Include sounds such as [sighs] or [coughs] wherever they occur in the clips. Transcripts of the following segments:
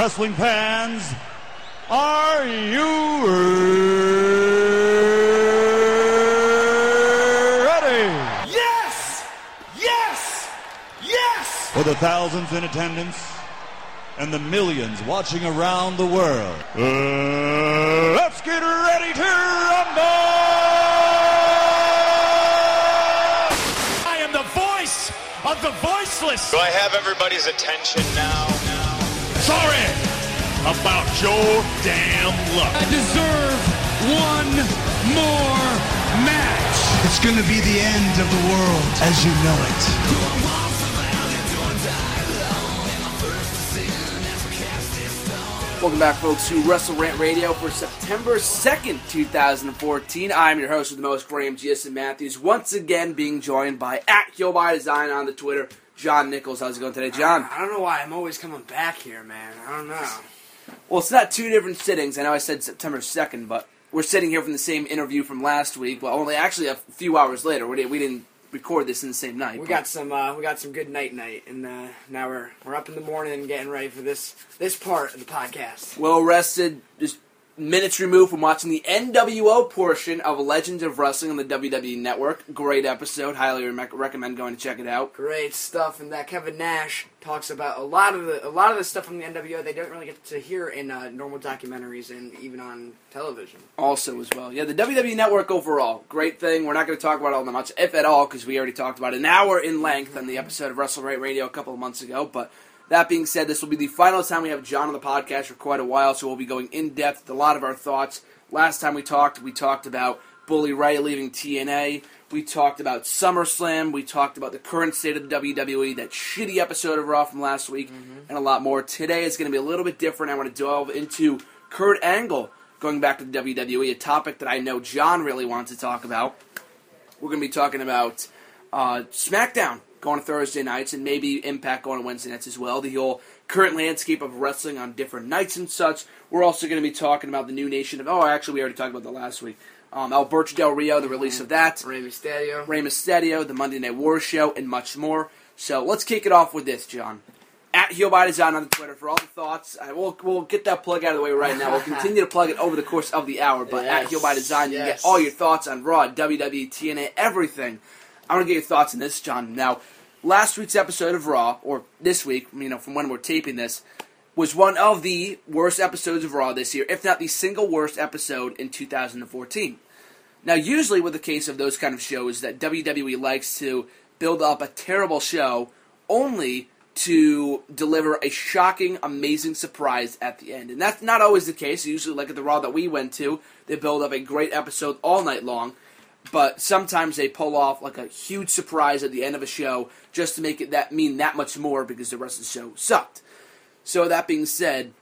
Wrestling fans, are you ready? Yes! Yes! Yes! For the thousands in attendance and the millions watching around the world, uh, let's get ready to rumble! I am the voice of the voiceless. Do I have everybody's attention now? Sorry about your damn luck. I deserve one more match. It's gonna be the end of the world as you know it. Welcome back, folks, to Wrestle Rant Radio for September 2nd, 2014. I'm your host with the most, Graham Giason Matthews, once again being joined by at Heel by Design on the Twitter, John Nichols. How's it going today, John? I don't know why I'm always coming back here, man. I don't know. Well, it's not two different sittings. I know I said September 2nd, but we're sitting here from the same interview from last week. Well, only actually a few hours later. We didn't, we didn't record this in the same night. We got some uh, we got some good night night, and uh, now we're we're up in the morning and getting ready for this this part of the podcast. well rested, just minutes removed from watching the NWO portion of Legends of Wrestling on the WWE Network. Great episode. Highly re- recommend going to check it out. Great stuff, and that Kevin Nash talks about a lot of the a lot of the stuff from the NWO they don't really get to hear in uh, normal documentaries and even on television. Also, as well. Yeah, the WWE Network overall, great thing. We're not going to talk about it all that much, if at all, because we already talked about an hour in length on the episode of Wrestle Right Radio a couple of months ago. But that being said, this will be the final time we have John on the podcast for quite a while, so we'll be going in depth with a lot of our thoughts. Last time we talked, we talked about Bully Ray leaving TNA. We talked about SummerSlam. We talked about the current state of the WWE, that shitty episode of Raw from last week, and a lot more. Today is going to be a little bit different. I want to delve into Kurt Angle going back to the WWE, a topic that I know John really wants to talk about. We're going to be talking about uh, SmackDown going to Thursday nights and maybe Impact going to Wednesday nights as well. The whole current landscape of wrestling on different nights and such. We're also going to be talking about the new nation of. Oh, actually, we already talked about that last week. Um, Alberto Del Rio, the release of that. Rey Mysterio. Rey Mysterio, the Monday Night War show, and much more. So let's kick it off with this, John. At Heel by Design on the Twitter for all the thoughts. I will we'll get that plug out of the way right now. We'll continue to plug it over the course of the hour, but at Heel by Design, you can get all your thoughts on Raw, WWE, TNA, everything. I want to get your thoughts on this, John. Now, last week's episode of Raw, or this week, you know, from when we're taping this, was one of the worst episodes of Raw this year, if not the single worst episode in 2014. Now, usually with the case of those kind of shows, that WWE likes to build up a terrible show only to deliver a shocking, amazing surprise at the end. And that's not always the case. Usually, like at the Raw that we went to, they build up a great episode all night long. But sometimes they pull off like a huge surprise at the end of a show just to make it that mean that much more because the rest of the show sucked. So that being said,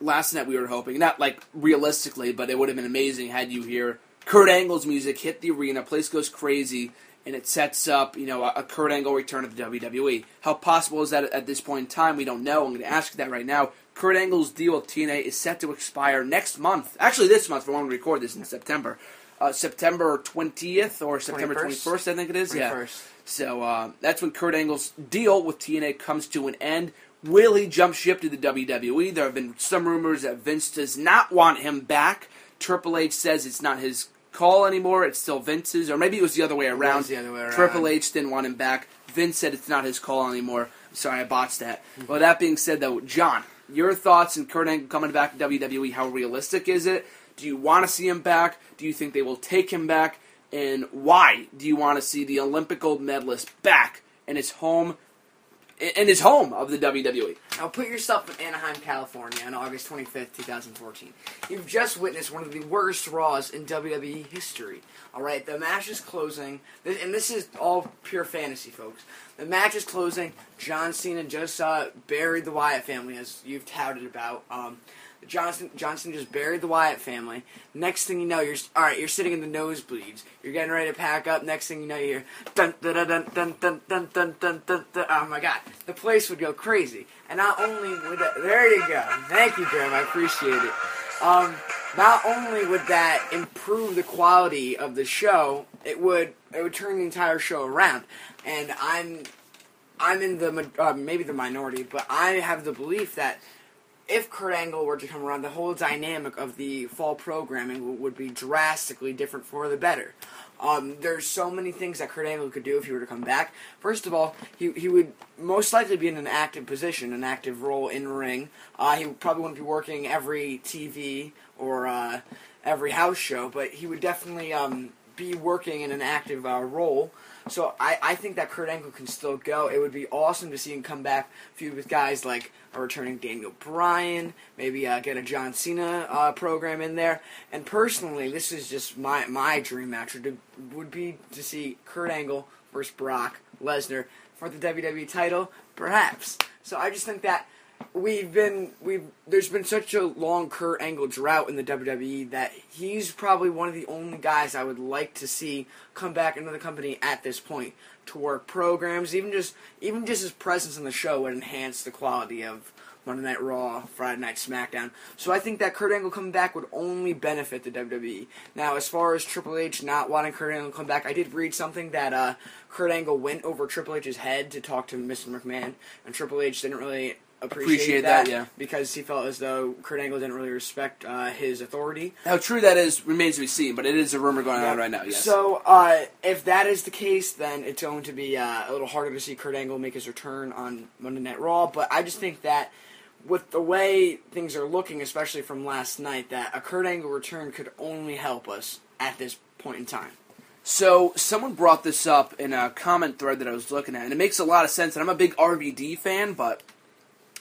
last night we were hoping, not like realistically, but it would have been amazing had you hear Kurt Angle's music hit the arena, place goes crazy, and it sets up, you know, a, Kurt Angle return to the WWE. How possible is that at this point in time? We don't know. I'm going to ask that right now. Kurt Angle's deal with TNA is set to expire next month. Actually, this month, for when we record this in September. Uh, September 20th or September 21st? 21st, I think it is. Yeah. So uh, that's when Kurt Angle's deal with TNA comes to an end. Will he jump ship to the WWE? There have been some rumors that Vince does not want him back. Triple H says it's not his call anymore. It's still Vince's, or maybe it was the other way around. the other way around. Triple H didn't want him back. Vince said it's not his call anymore. I'm sorry, I botched that. Well, that being said, though, John, your thoughts on Kurt Angle coming back to WWE? How realistic is it? Do you want to see him back? Do you think they will take him back? And why do you want to see the Olympic gold medalist back in his home, in his home of the? WWE? Now put yourself in Anaheim, California on August 25th, 2014. You've just witnessed one of the worst Raws in WWE history. Alright, the match is closing, and this is all pure fantasy, folks. The match is closing. John Cena just uh, buried the Wyatt family, as you've touted about. Um, Johnson Johnson just buried the Wyatt family. Next thing you know, you're all right. You're sitting in the nosebleeds. You're getting ready to pack up. Next thing you know, you're dun dun dun dun dun dun dun dun dun dun. Oh my God, the place would go crazy. And not only would that, there you go. Thank you, Graham. I appreciate it. Um, not only would that improve the quality of the show, it would it would turn the entire show around. And I'm I'm in the uh, maybe the minority, but I have the belief that if Kurt Angle were to come around, the whole dynamic of the fall programming would be drastically different for the better. Um, there's so many things that Kurt Angle could do if he were to come back. First of all, he, he would most likely be in an active position, an active role in ring. Uh, he probably wouldn't be working every TV or uh, every house show, but he would definitely um, be working in an active uh, role. So I, I think that Kurt Angle can still go. It would be awesome to see him come back, feud with guys like a returning Daniel Bryan, maybe uh, get a John Cena uh, program in there. And personally, this is just my my dream match would, would be to see Kurt Angle versus Brock Lesnar for the WWE title, perhaps. So I just think that we've been we've there's been such a long Kurt Angle drought in the WWE that he's probably one of the only guys I would like to see come back into the company at this point to work programs. Even just even just his presence in the show would enhance the quality of Monday Night Raw, Friday Night SmackDown. So I think that Kurt Angle coming back would only benefit the WWE. Now, as far as Triple H not wanting Kurt Angle to come back, I did read something that uh, Kurt Angle went over Triple H's head to talk to Mr. McMahon, and Triple H didn't really appreciate, Appreciate that, that, yeah. because he felt as though Kurt Angle didn't really respect uh, his authority. How true that is remains to be seen, but it is a rumor going on right now. Yes. So, uh, if that is the case, then it's going to be uh, a little harder to see Kurt Angle make his return on Monday Night Raw. But I just think that with the way things are looking, especially from last night, that a Kurt Angle return could only help us at this point in time. So someone brought this up in a comment thread that I was looking at, and it makes a lot of sense. And I'm a big RVD fan, but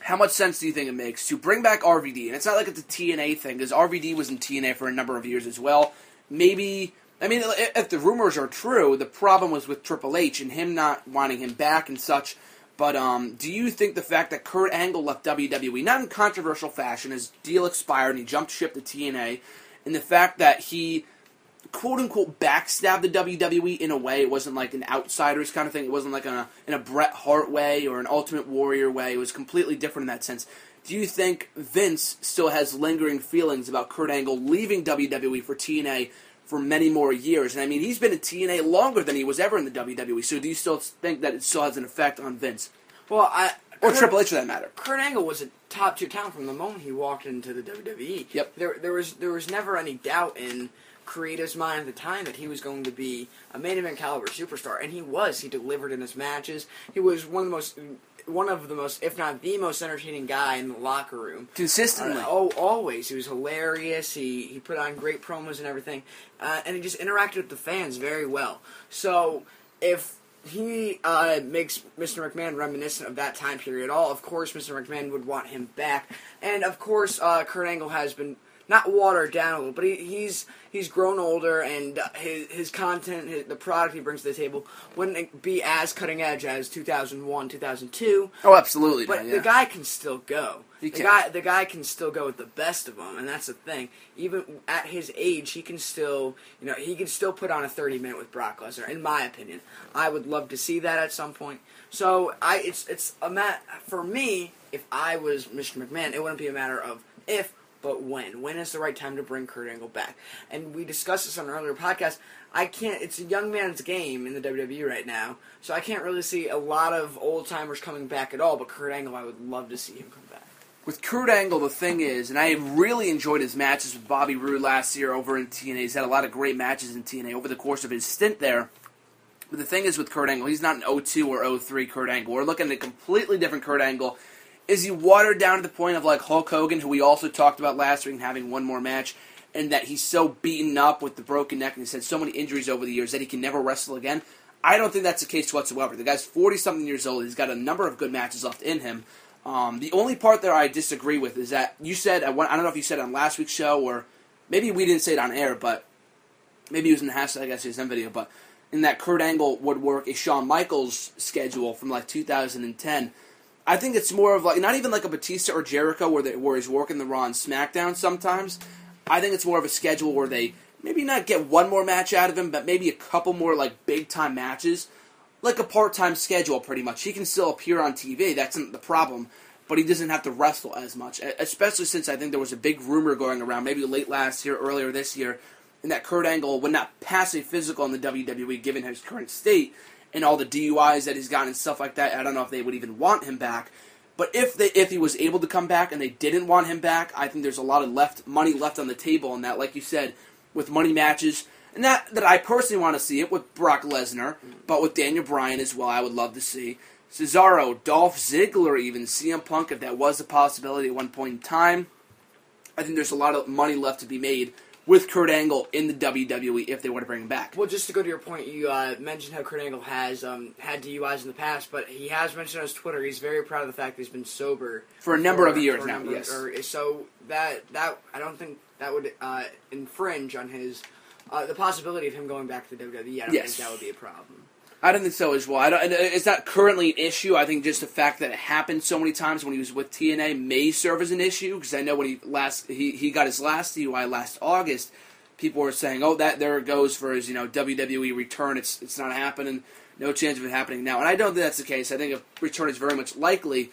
how much sense do you think it makes to bring back RVD? And it's not like it's a TNA thing, because RVD was in TNA for a number of years as well. Maybe, I mean, if the rumors are true, the problem was with Triple H and him not wanting him back and such. But um, do you think the fact that Kurt Angle left WWE, not in controversial fashion, his deal expired and he jumped ship to TNA, and the fact that he quote unquote backstabbed the WWE in a way. It wasn't like an outsiders kind of thing. It wasn't like a, in a Bret Hart way or an Ultimate Warrior way. It was completely different in that sense. Do you think Vince still has lingering feelings about Kurt Angle leaving WWE for TNA for many more years? And I mean, he's been in TNA longer than he was ever in the WWE. So do you still think that it still has an effect on Vince Well, I or Kurt- Triple H for that matter? Kurt Angle was a top two talent from the moment he walked into the WWE. Yep. There, there was there was never any doubt in creative's mind at the time that he was going to be a main event caliber superstar, and he was. He delivered in his matches. He was one of the most, one of the most, if not the most entertaining guy in the locker room. Consistently. Uh, oh, always. He was hilarious. He he put on great promos and everything, uh, and he just interacted with the fans very well. So if he uh, makes Mr. McMahon reminiscent of that time period at all, of course Mr. McMahon would want him back, and of course uh, Kurt Angle has been not watered down a little, but he, he's he's grown older, and uh, his his content, his, the product he brings to the table, wouldn't be as cutting edge as 2001, 2002. Oh, absolutely. But man, the guy can still go. He the can. guy, the guy can still go with the best of them, and that's the thing. Even at his age, he can still, you know, he can still put on a thirty minute with Brock Lesnar. In my opinion, I would love to see that at some point. So I, it's it's a mat for me. If I was Mr. McMahon, it wouldn't be a matter of if, but when. When is the right time to bring Kurt Angle back? And we discussed this on an earlier podcast. I can't. It's a young man's game in the WWE right now, so I can't really see a lot of old timers coming back at all. But Kurt Angle, I would love to see him come back. With Kurt Angle, the thing is, and I really enjoyed his matches with Bobby Roode last year over in TNA. He's had a lot of great matches in TNA over the course of his stint there. But the thing is with Kurt Angle, he's not an 02 or 03 Kurt Angle. We're looking at a completely different Kurt Angle. Is he watered down to the point of like Hulk Hogan, who we also talked about last week, and having one more match, and that he's so beaten up with the broken neck and he's had so many injuries over the years that he can never wrestle again? I don't think that's the case whatsoever. The guy's 40 something years old. He's got a number of good matches left in him. Um, the only part there I disagree with is that you said, I don't know if you said on last week's show or maybe we didn't say it on air, but maybe it was in the hashtag SSM video, but in that Kurt Angle would work a Shawn Michaels schedule from like 2010. I think it's more of like not even like a Batista or Jericho where they, where he's working the Raw and SmackDown sometimes. I think it's more of a schedule where they maybe not get one more match out of him, but maybe a couple more like big time matches, like a part time schedule pretty much. He can still appear on TV. That's not the problem, but he doesn't have to wrestle as much. Especially since I think there was a big rumor going around, maybe late last year, earlier this year, and that Kurt Angle would not pass a physical in the WWE given his current state and all the DUIs that he's gotten and stuff like that. I don't know if they would even want him back. But if they if he was able to come back and they didn't want him back, I think there's a lot of left money left on the table and that, like you said, with money matches. And that that I personally want to see it with Brock Lesnar, but with Daniel Bryan as well, I would love to see. Cesaro, Dolph Ziggler, even CM Punk, if that was a possibility at one point in time. I think there's a lot of money left to be made with Kurt Angle in the WWE if they want to bring him back. Well, just to go to your point, you uh, mentioned how Kurt Angle has um, had DUIs in the past, but he has mentioned on his Twitter he's very proud of the fact that he's been sober For a number of years now, number- yes. Or, so that that I don't think that would uh, infringe on his uh, the possibility of him going back to the WWE. I don't Yes. think that would be a problem. I don't think so as well. I don't, uh, it's not currently an issue. I think just the fact that it happened so many times when he was with TNA may serve as an issue because I know when he last he, he got his last DUI last August, people were saying, "Oh, that there it goes for his you know WWE return. It's it's not happening. No chance of it happening now." And I don't think that's the case. I think a return is very much likely,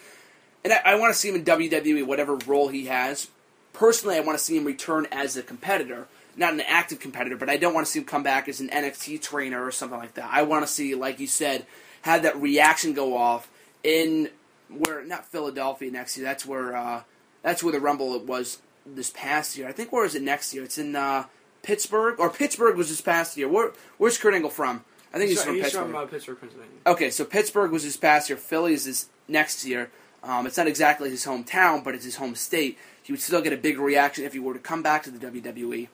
and I, I want to see him in WWE, whatever role he has. Personally, I want to see him return as a competitor not an active competitor, but I don't want to see him come back as an NXT trainer or something like that. I want to see, like you said, have that reaction go off in where not Philadelphia next year. That's where uh, that's where the Rumble was this past year. I think where is it next year? It's in uh, Pittsburgh or Pittsburgh was this past year. Where where's Kurt Angle from? I think he's, So- from he's Pittsburgh. from uh, Pittsburgh, Pennsylvania. Okay, so Pittsburgh was his past year. Philly is his next year. Um, it's not exactly his hometown, but it's his home state. He would still get a big reaction if he were to come back to the WWE.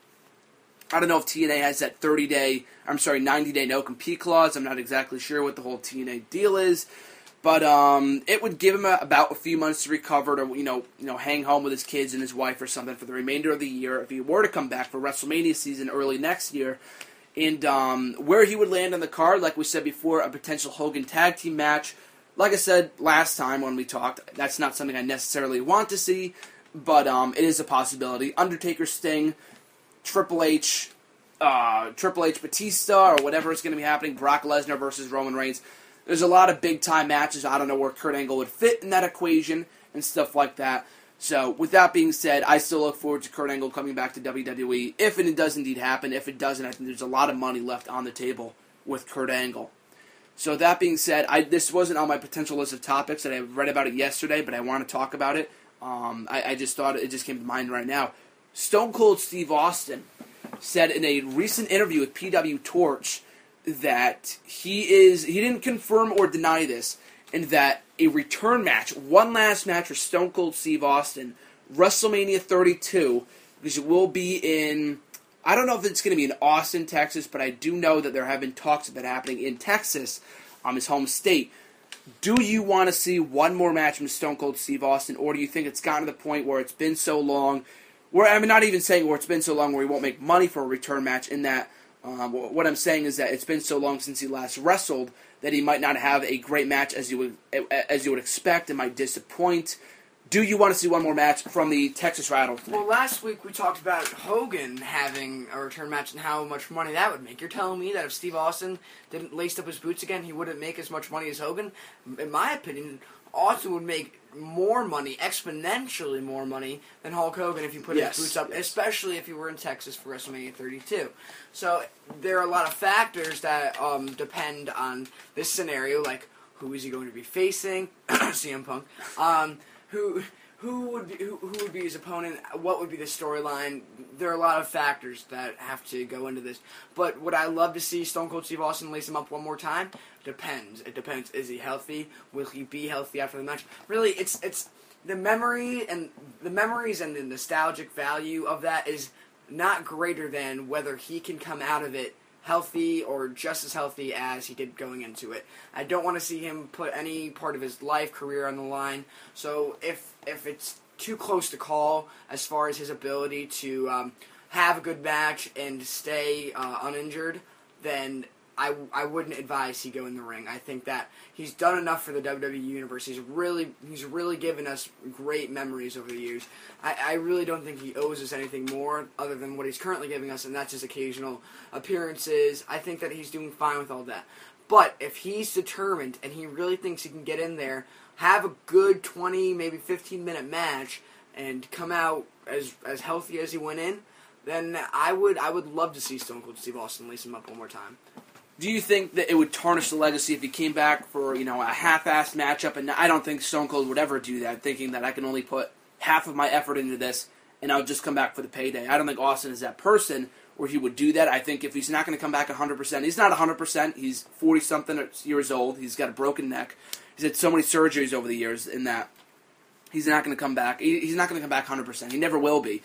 I don't know if TNA has that 30 day, I'm sorry, 90 day no compete clause. I'm not exactly sure what the whole TNA deal is, but um, it would give him a, about a few months to recover to you know you know hang home with his kids and his wife or something for the remainder of the year if he were to come back for WrestleMania season early next year. And um, where he would land on the card, like we said before, a potential Hogan tag team match. Like I said last time when we talked, that's not something I necessarily want to see, but um, it is a possibility. Undertaker Sting, Triple H, uh, Triple H Batista, or whatever is going to be happening. Brock Lesnar versus Roman Reigns. There's a lot of big time matches. I don't know where Kurt Angle would fit in that equation and stuff like that. So, with that being said, I still look forward to Kurt Angle coming back to WWE if it does indeed happen. If it doesn't, I think there's a lot of money left on the table with Kurt Angle. So that being said, I this wasn't on my potential list of topics that I read about it yesterday, but I want to talk about it. Um, I, I just thought it just came to mind right now. Stone Cold Steve Austin said in a recent interview with PW Torch that he is he didn't confirm or deny this, and that a return match, one last match for Stone Cold Steve Austin, WrestleMania 32, because it will be in. I don't know if it's going to be in Austin, Texas, but I do know that there have been talks of it happening in Texas, um, his home state. Do you want to see one more match from Stone Cold Steve Austin, or do you think it's gotten to the point where it's been so long, where I'm not even saying where it's been so long where he won't make money for a return match? In that, um, what I'm saying is that it's been so long since he last wrestled that he might not have a great match as you would as you would expect. It might disappoint. Do you want to see one more match from the Texas Rattlesnake? Well, last week we talked about Hogan having a return match and how much money that would make. You're telling me that if Steve Austin didn't lace up his boots again, he wouldn't make as much money as Hogan? In my opinion, Austin would make more money, exponentially more money, than Hulk Hogan if you put Yes, his boots up, yes. especially if you were in Texas for WrestleMania 32. So there are a lot of factors that um, depend on this scenario, like who is he going to be facing, [coughs] CM Punk, um, who who would be who, who would be his opponent, what would be the storyline. There are a lot of factors that have to go into this. But would I love to see Stone Cold Steve Austin lace him up one more time? Depends. It depends. Is he healthy? Will he be healthy after the match? Really, it's it's the memory and the memories and the nostalgic value of that is not greater than whether he can come out of it healthy or just as healthy as he did going into it. I don't want to see him put any part of his life career on the line. So if if it's too close to call as far as his ability to um, have a good match and stay uh, uninjured, then I, I wouldn't advise he go in the ring. I think that he's done enough for the WWE universe. He's really he's really given us great memories over the years. I, I really don't think he owes us anything more other than what he's currently giving us, and that's his occasional appearances. I think that he's doing fine with all that. But if he's determined and he really thinks he can get in there, have a good 20, maybe 15 minute match, and come out as as healthy as he went in, then I would I would love to see Stone Cold Steve Austin lace him up one more time. Do you think that it would tarnish the legacy if he came back for you know a half-assed matchup? And I don't think Stone Cold would ever do that, thinking that I can only put half of my effort into this and I'll just come back for the payday. I don't think Austin is that person where he would do that. I think if he's not going to come back 100%, he's not 100%. He's 40 something years old. He's got a broken neck. He's had so many surgeries over the years in that he's not going to come back. He's not going to come back 100%. He never will be.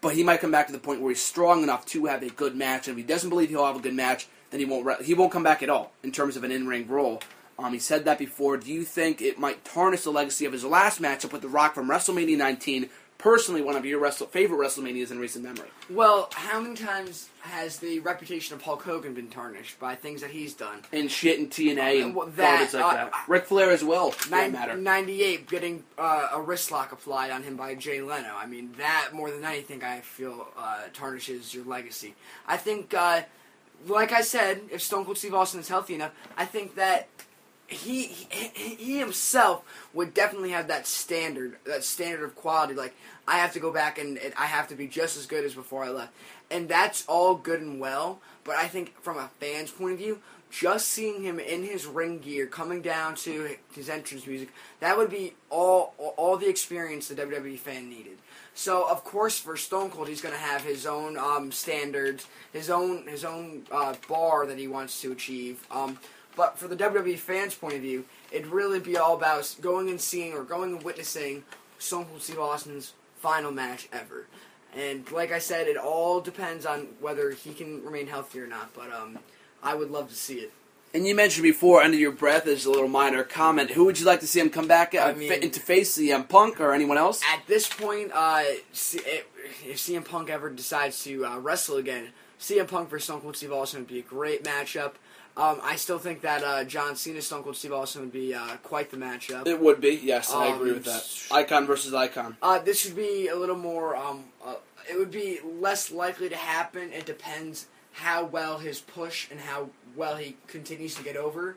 But he might come back to the point where he's strong enough to have a good match. And if he doesn't believe he'll have a good match, then he won't. He won't come back at all in terms of an in-ring role. Um, he said that before. Do you think it might tarnish the legacy of his last matchup with The Rock from WrestleMania 19, personally one of your wrestle- favorite WrestleManias in recent memory. Well, how many times has the reputation of Hulk Hogan been tarnished by things that he's done? And shit in TNA and Well, that, garbage like uh, that. Ric Flair as well, that matter. 98 getting uh, a wrist lock applied on him by Jay Leno. I mean, that more than anything, I feel uh, tarnishes your legacy. I think, uh, like I said, if Stone Cold Steve Austin is healthy enough, I think that he, he he himself would definitely have that standard, that standard of quality. Like I have to go back and, and I have to be just as good as before I left, and that's all good and well. But I think from a fan's point of view, just seeing him in his ring gear coming down to his entrance music, that would be all all the experience the WWE fan needed. So of course for Stone Cold he's going to have his own um, standards, his own his own uh, bar that he wants to achieve. Um, but for the WWE fans' point of view, it'd really be all about going and seeing or going and witnessing Stone Cold Steve Austin's final match ever. And like I said, it all depends on whether he can remain healthy or not. But um, I would love to see it. And you mentioned before, under your breath, as a little minor comment, who would you like to see him come back uh, I mean- fa- into face CM Punk or anyone else? At this point, uh, if CM Punk ever decides to uh, wrestle again, CM Punk versus Stone Cold Steve Austin would be a great matchup. Um, I still think that uh, John Cena Stone Cold Steve Austin would be uh, quite the matchup. It would be, yes, I agree Um, with that. Icon versus icon. Uh, this would be a little more. Um, uh, it would be less likely to happen. It depends how well his push and how well he continues to get over.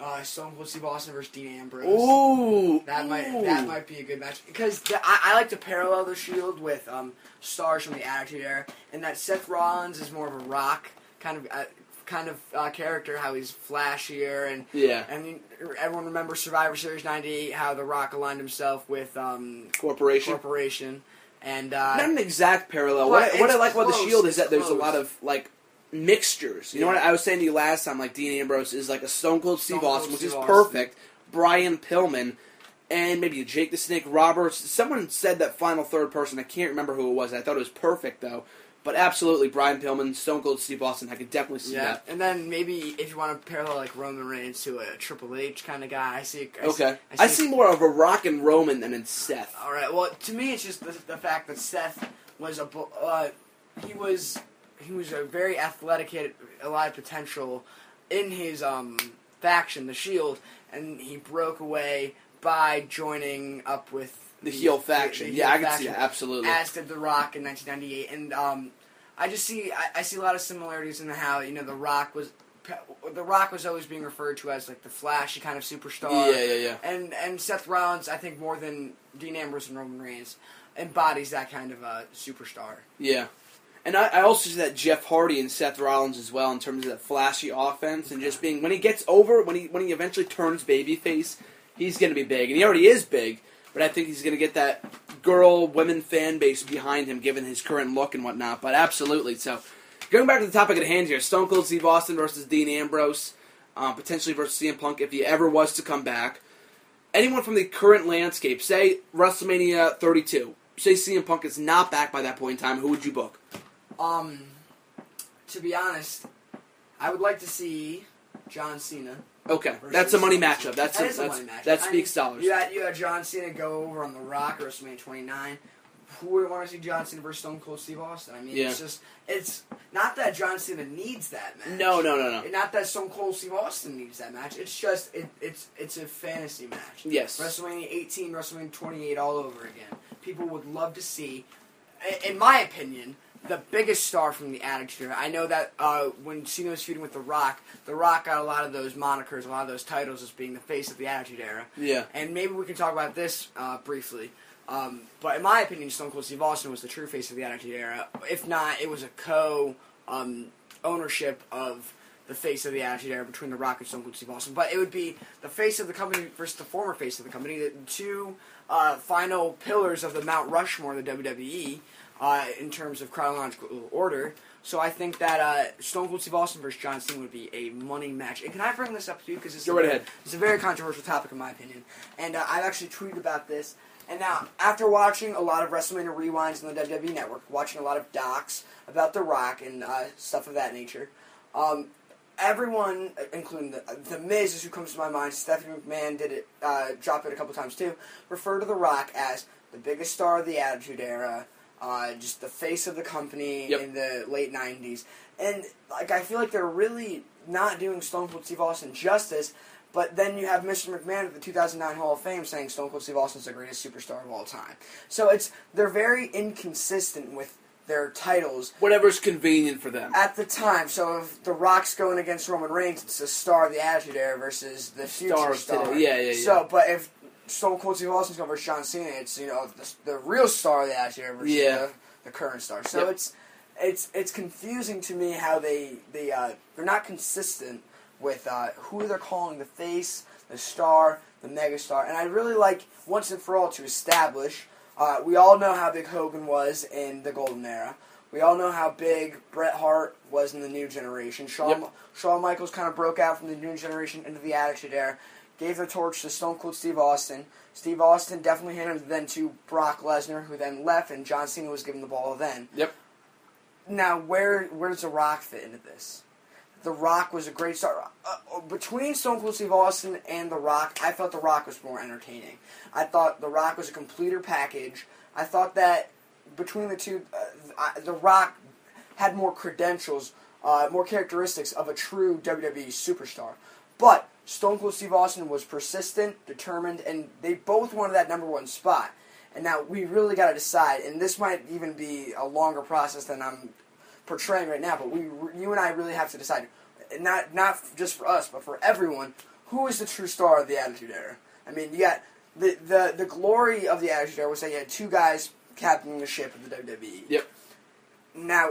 Uh, Stone Cold Steve Austin versus Dean Ambrose. Ooh, That might that might be a good match because the, I, I like to parallel the Shield with um, stars from the Attitude Era, and that Seth Rollins is more of a Rock kind of uh, kind of uh, character, how he's flashier and Yeah. and everyone remembers Survivor Series '98, how The Rock aligned himself with um, corporation. Corporation, and uh, Not an exact parallel. What, I- what I like about the Shield is that there's a lot of like mixtures. You know what I was saying to you last time? Like Dean Ambrose is like a Stone Cold Steve Stone Cold Austin, which Steve is Austin. perfect. Brian Pillman. And maybe Jake the Snake Roberts. Someone said that final third person. I can't remember who it was. I thought it was perfect though. But absolutely, Brian Pillman, Stone Cold Steve Austin. I could definitely see yeah, that. and then maybe if you want to parallel like Roman Reigns to a Triple H kind of guy, I see. I Okay, see, I see more of a Rock and Roman than in Seth. All right. Well, to me, it's just the, the fact that Seth was a uh, he was he was a very athletic, he had a lot of potential in his um, faction, the Shield, and he broke away by joining up with The heel faction. Yeah, I can see that, absolutely. As did The Rock in 1998, and um, I just see I, I see a lot of similarities in how you know The Rock was. The Rock was always being referred to as like the flashy kind of superstar. Yeah, yeah, yeah. And and Seth Rollins, I think more than Dean Ambrose and Roman Reigns, embodies that kind of a superstar. Yeah. And I, I also see that Jeff Hardy and Seth Rollins as well in terms of that flashy offense and just being when he gets over when he when he eventually turns babyface, he's going to be big and he already is big. But I think he's going to get that girl women fan base behind him given his current look and whatnot. But absolutely, so going back to the topic at hand here, Stone Cold Steve Austin versus Dean Ambrose, um, potentially versus CM Punk if he ever was to come back. Anyone from the current landscape, say WrestleMania 32, say CM Punk is not back by that point in time, who would you book? Um, to be honest, I would like to see John Cena. Okay, that's a money matchup. That's That a, is a that's, money matchup. that I speaks mean, dollars. You had, you had John Cena go over on The Rock at WrestleMania 29. Who would want to see John Cena versus Stone Cold Steve Austin? I mean, Yeah. it's just it's not that John Cena needs that match. No, no, no, no. Not that Stone Cold Steve Austin needs that match. It's just it, it's it's a fantasy match. Yes. WrestleMania 18, WrestleMania 28, all over again. People would love to see, in my opinion, the biggest star from the Attitude Era. I know that uh, when Cena was feuding with The Rock, The Rock got a lot of those monikers, a lot of those titles as being the face of the Attitude Era. Yeah. And maybe we can talk about this uh, briefly. Um, but in my opinion, Stone Cold Steve Austin was the true face of the Attitude Era. If not, it was a co um, ownership of the face of the Attitude Era between The Rock and Stone Cold Steve Austin, but it would be the face of the company versus the former face of the company, the two uh, final pillars of the Mount Rushmore of the WWE uh, in terms of chronological order. So I think that uh, Stone Cold Steve Austin versus John Cena would be a money match. And can I bring this up to you because it's, Go right ahead. it's a very controversial topic in my opinion, and uh, I've actually tweeted about this. And now, after watching a lot of WrestleMania rewinds on the WWE Network, watching a lot of docs about The Rock and uh, stuff of that nature, um, everyone, including the, the Miz, is who comes to my mind. Stephanie McMahon did it, uh, drop it a couple times too. Refer to The Rock as the biggest star of the Attitude Era, uh, just the face of the company Yep. in the late '90s, and like I feel like they're really not doing Stone Cold Steve Austin justice. But then you have Mr. McMahon at the 2009 Hall of Fame saying Stone Cold Steve Austin's the greatest superstar of all time. So it's they're very inconsistent with their titles Whatever's convenient for them. at the time. So if The Rock's going against Roman Reigns, it's the star of the Attitude Era versus the future Star star. Yeah, yeah, yeah. So, but if Stone Cold Steve Austin's going versus John Cena, it's you know the, the real star of the Attitude Era versus Yeah. the, the current star. So Yep. it's it's it's confusing to me how they they uh, they're not consistent with uh, who they're calling the face, the star, the megastar, and I really like once and for all to establish. Uh, we all know how big Hogan was in the Golden Era. We all know how big Bret Hart was in the New Generation. Shawn, Yep. Shawn Michaels kind of broke out from the New Generation into the Attitude Era. Gave the torch to Stone Cold Steve Austin. Steve Austin definitely handed it then to Brock Lesnar, who then left, and John Cena was given the ball then. Yep. Now, where where does The Rock fit into this? The Rock was a great star. Uh, between Stone Cold Steve Austin and The Rock, I felt The Rock was more entertaining. I thought The Rock was a completer package. I thought that between the two, uh, The Rock had more credentials, uh, more characteristics of a true WWE superstar. But Stone Cold Steve Austin was persistent, determined, and they both wanted that number one spot. And now we really got to decide, and this might even be a longer process than I'm portraying right now. But we, you and I, really have to decide, not not just for us, but for everyone, who is the true star of the Attitude Era. I mean, you got the the the glory of the Attitude Era was that you had two guys captaining the ship of the WWE Yep. now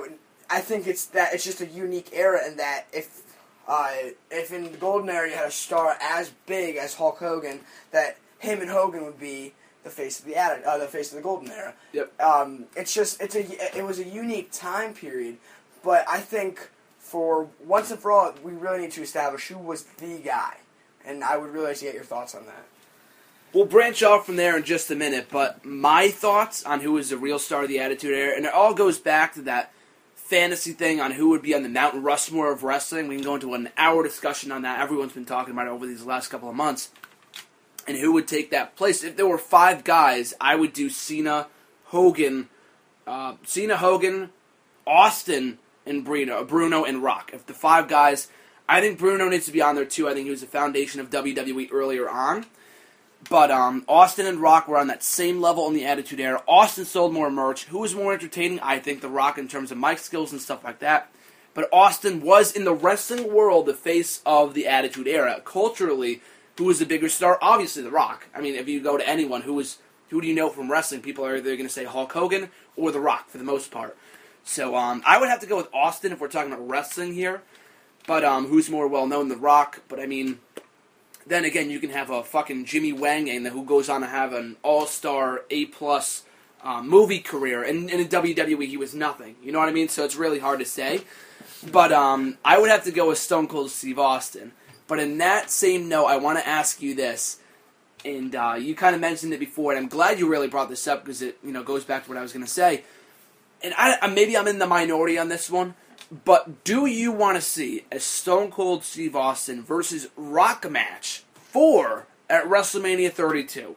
I think it's that it's just a unique era in that if uh, if in the golden era you had a star as big as Hulk Hogan, that him and Hogan would be the face of the atti- uh, the face of the golden era. Yep. Um, it's just it's a it was a unique time period, but I think for once and for all we really need to establish who was the guy, and I would really like to get your thoughts on that. We'll branch off from there in just a minute, but my thoughts on who is the real star of the Attitude Era, and it all goes back to that fantasy thing on who would be on the Mount Rushmore of wrestling. We can go into an hour discussion on that. Everyone's been talking about it over these last couple of months. And who would take that place? If there were five guys, I would do Cena, Hogan, uh, Cena, Hogan, Austin, and Bruno, Bruno and Rock. If the five guys, I think Bruno needs to be on there too. I think he was the foundation of WWE earlier on. But um, Austin and Rock were on that same level in the Attitude Era. Austin sold more merch. Who was more entertaining? I think The Rock in terms of mic skills and stuff like that. But Austin was in the wrestling world the face of the Attitude Era. Culturally, who was the bigger star? Obviously, The Rock. I mean, if you go to anyone who was who do you know from wrestling, people are either going to say Hulk Hogan or The Rock for the most part. So um, I would have to go with Austin if we're talking about wrestling here. But um, who's more well known, The Rock? But I mean, then again, you can have a fucking Jimmy Wang Yang who goes on to have an all star A plus uh, movie career, and, and in WWE he was nothing. You know what I mean? So it's really hard to say. But um, I would have to go with Stone Cold Steve Austin. But in that same note, I want to ask you this, and uh, you kind of mentioned it before, and I'm glad you really brought this up because it you know goes back to what I was going to say. And I, I- maybe I'm in the minority on this one, but do you want to see a Stone Cold Steve Austin versus Rock match for at WrestleMania 32?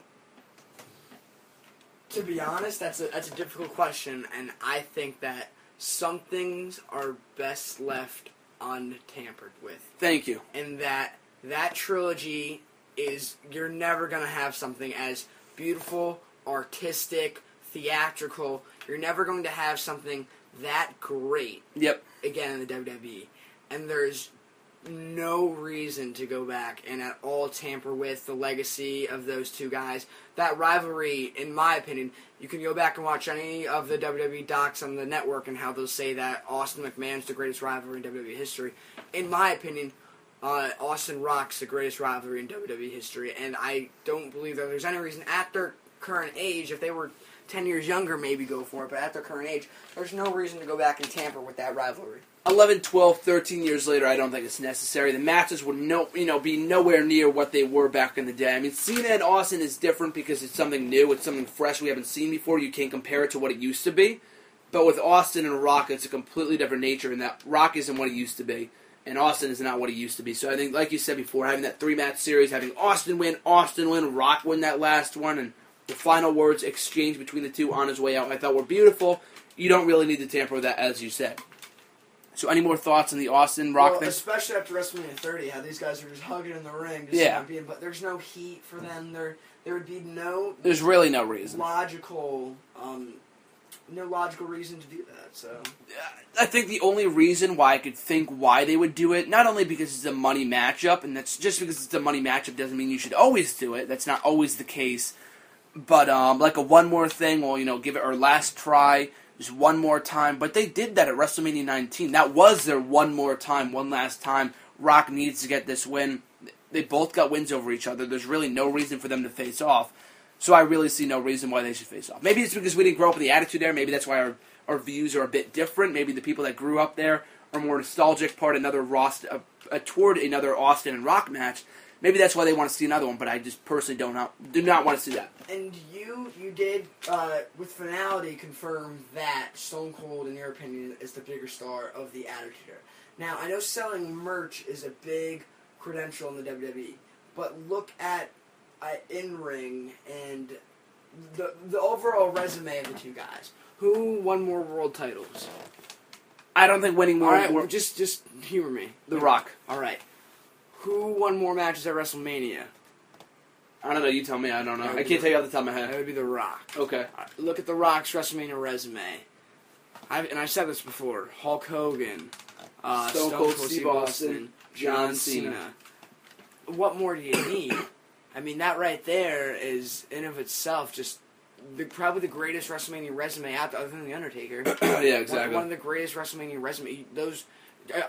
To be honest, that's a that's a difficult question, and I think that some things are best left untampered with, Thank you. and that that trilogy is you're never gonna have something as beautiful, artistic, theatrical. You're never going to have something that great Yep. Again in the WWE. And there's no reason to go back and at all tamper with the legacy of those two guys. That rivalry, in my opinion, you can go back and watch any of the WWE docs on the network and how they'll say that Austin McMahon's the greatest rivalry in WWE history. In my opinion, uh, Austin Rock's the greatest rivalry in WWE history, and I don't believe that there's any reason at their current age, if they were 10 years younger, maybe go for it, but at their current age, there's no reason to go back and tamper with that rivalry. 11, 12, 13 years later, I don't think it's necessary. The matches would no, you know, be nowhere near what they were back in the day. I mean, Cena and Austin is different because it's something new, it's something fresh we haven't seen before. You can't compare it to what it used to be. But with Austin and Rock, it's a completely different nature, and that Rock isn't what he used to be, and Austin is not what he used to be. So I think, like you said before, having that three match series, having Austin win, Austin win, Rock win that last one, and the final words exchanged between the two on his way out, I thought were beautiful. You don't really need to tamper with that, as you said. So, any more thoughts on the Austin Rock well, thing? especially after WrestleMania 30, how these guys are just hugging in the ring, just Yeah. being, but there's no heat for them. There, there would be no There's really no reason. logical, um, no logical reason to do that. So I think the only reason why I could think why they would do it, not only because it's a money matchup, and that's just because it's a money matchup doesn't mean you should always do it. That's not always the case. But um, like a one more thing, well, you know, give it our last try, just one more time. But they did that at WrestleMania 19. That was their one more time, one last time. Rock needs to get this win. They both got wins over each other. There's really no reason for them to face off. So I really see no reason why they should face off. Maybe it's because we didn't grow up with the Attitude Era. Maybe that's why our, our views are a bit different. Maybe the people that grew up there are more nostalgic part another Ross uh, uh, toward another Austin and Rock match. Maybe that's why they want to see another one. But I just personally don't not, do not want to see that. And you you did uh, with finality confirm that Stone Cold, in your opinion, is the bigger star of the Attitude Era. Now I know selling merch is a big credential in the WWE, but look at uh, in ring and the the overall resume of the two guys. Who won more world titles? I don't think winning more. right, more just just humor me. the Rock. All right, who won more matches at WrestleMania? I don't know. You tell me. I don't know. I can't tell you off the top of my head. That would be The Rock. Okay. Look at The Rock's WrestleMania resume. I've, and I've said this before. Hulk Hogan, uh, Stone Cold Steve Austin, John Cena. What more do you need? I mean, that right there is in of itself just the, probably the greatest WrestleMania resume out there, other than the Undertaker. [coughs] yeah, One, exactly. one of the greatest WrestleMania resume. Those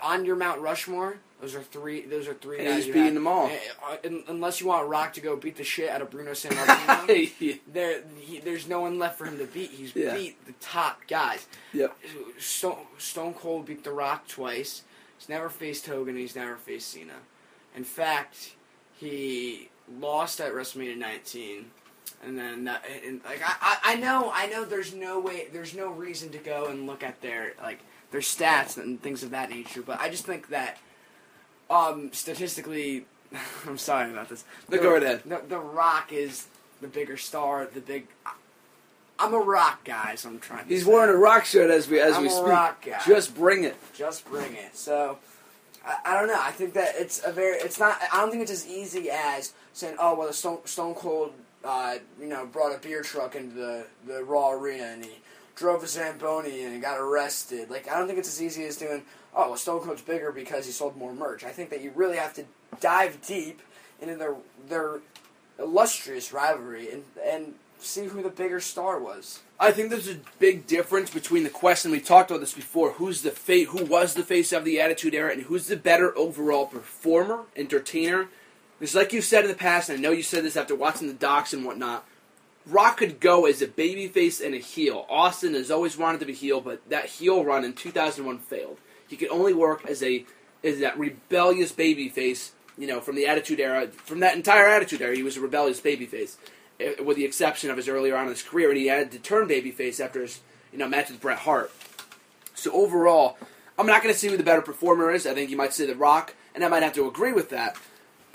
on your Mount Rushmore. Those are three. Those are three. And guys he's you beating have. them all. Uh, uh, unless you want Rock to go beat the shit out of Bruno Sammartino. [laughs] Yeah. there, he, there's no one left for him to beat. He's Yeah. beat the top guys. Yep. Stone, Stone Cold beat The Rock twice. He's never faced Hogan. He's never faced Cena. In fact, he lost at WrestleMania 19. And then, that, and, like I, I, I know, I know. There's no way, there's no reason to go and look at their like their stats and things of that nature. But I just think that, um, statistically, [laughs] I'm sorry about this. The- go right ahead. The, the Rock is the bigger star. The big. I'm a Rock guy, so I'm trying. To He's wearing a rock shirt as we as I'm we a speak. rock guy. Just bring it. Just bring it. So, I, I don't know. I think that it's a very. It's not. I don't think it's as easy as saying, "Oh, well, the Stone, Stone Cold, uh, you know, brought a beer truck into the the Raw arena and he drove a Zamboni and he got arrested." Like, I don't think it's as easy as doing, "Oh, well, Stone Cold's bigger because he sold more merch." I think that you really have to dive deep into their their illustrious rivalry and and see who the bigger star was. I think there's a big difference between the question we talked about this before. Who's the fa- Who was the face of the Attitude Era, and who's the better overall performer, entertainer? Because, like you said in the past, and I know you said this after watching the docs and whatnot. Rock could go as a babyface and a heel. Austin has always wanted to be heel, but that heel run in 2001 failed. He could only work as a as that rebellious babyface. You know, from the Attitude Era, from that entire Attitude Era, he was a rebellious babyface eh, with the exception of his earlier on in his career, and he had to turn babyface after his you know match with Bret Hart. So overall, I'm not going to say who the better performer is. I think you might say The Rock, and I might have to agree with that.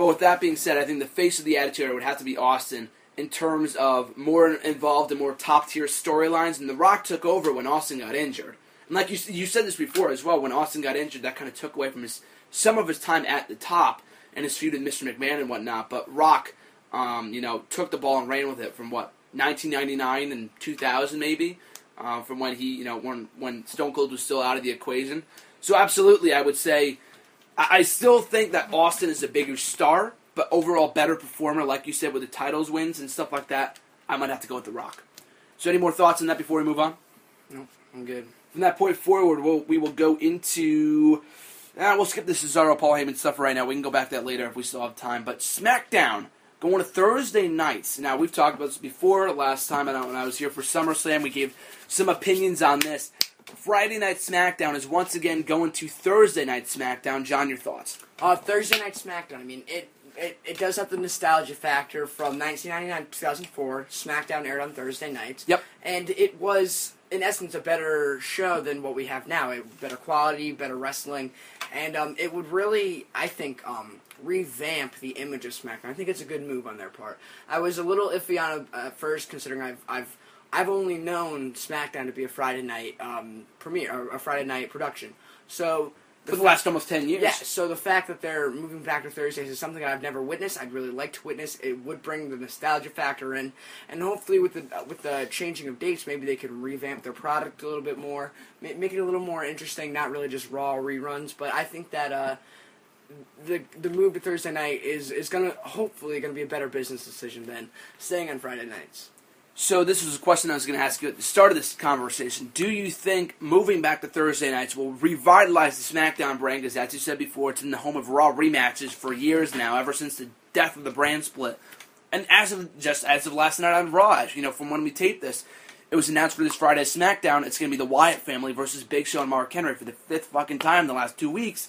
But with that being said, I think the face of the Attitude Era would have to be Austin in terms of more involved and more top tier storylines. And The Rock took over when Austin got injured. And like you you said this before as well, when Austin got injured, that kind of took away from his some of his time at the top and his feud with Mr. McMahon and whatnot. But Rock, um, you know, took the ball and ran with it from what 1999 and 2000 maybe, uh, from when he you know when when Stone Cold was still out of the equation. So absolutely, I would say I, still think that Austin is a bigger star, but overall better performer, like you said, with the titles wins and stuff like that. I might have to go with The Rock. So, any more thoughts on that before we move on? No, I'm good. From that point forward, we'll, we will go into. Uh, we'll skip the Cesaro Paul Heyman stuff right now. We can go back to that later if we still have time. But SmackDown going to Thursday nights. Now we've talked about this before. Last time I when I was here for SummerSlam, we gave some opinions on this. Friday Night SmackDown is once again going to Thursday Night SmackDown. John, your thoughts? Uh, Thursday Night SmackDown. I mean, it, it it does have the nostalgia factor from 1999 2004. SmackDown aired on Thursday nights. Yep. And it was, in essence, a better show than what we have now. It, better quality, better wrestling, and um, it would really, I think, um, revamp the image of SmackDown. I think it's a good move on their part. I was a little iffy on it at first, considering I've I've I've only known SmackDown to be a Friday night um, premiere, or a Friday night production. So For the last almost ten years. yeah, so the fact that they're moving back to Thursdays is something I've never witnessed. I'd really like to witness. It would bring the nostalgia factor in, and hopefully with the with the changing of dates, maybe they could revamp their product a little bit more, make it a little more interesting. Not really just raw reruns, but I think that uh, the the move to Thursday night is is gonna hopefully gonna be a better business decision than staying on Friday nights. So this was a question I was going to ask you at the start of this conversation. Do you think moving back to Thursday nights will revitalize the SmackDown brand? Because as you said before, it's in the home of Raw rematches for years now, ever since the death of the brand split. And as of just as of last night on Raw, you know, from when we taped this, it was announced for this Friday SmackDown. It's going to be the Wyatt family versus Big Show and Mark Henry for the fifth fucking time in the last two weeks.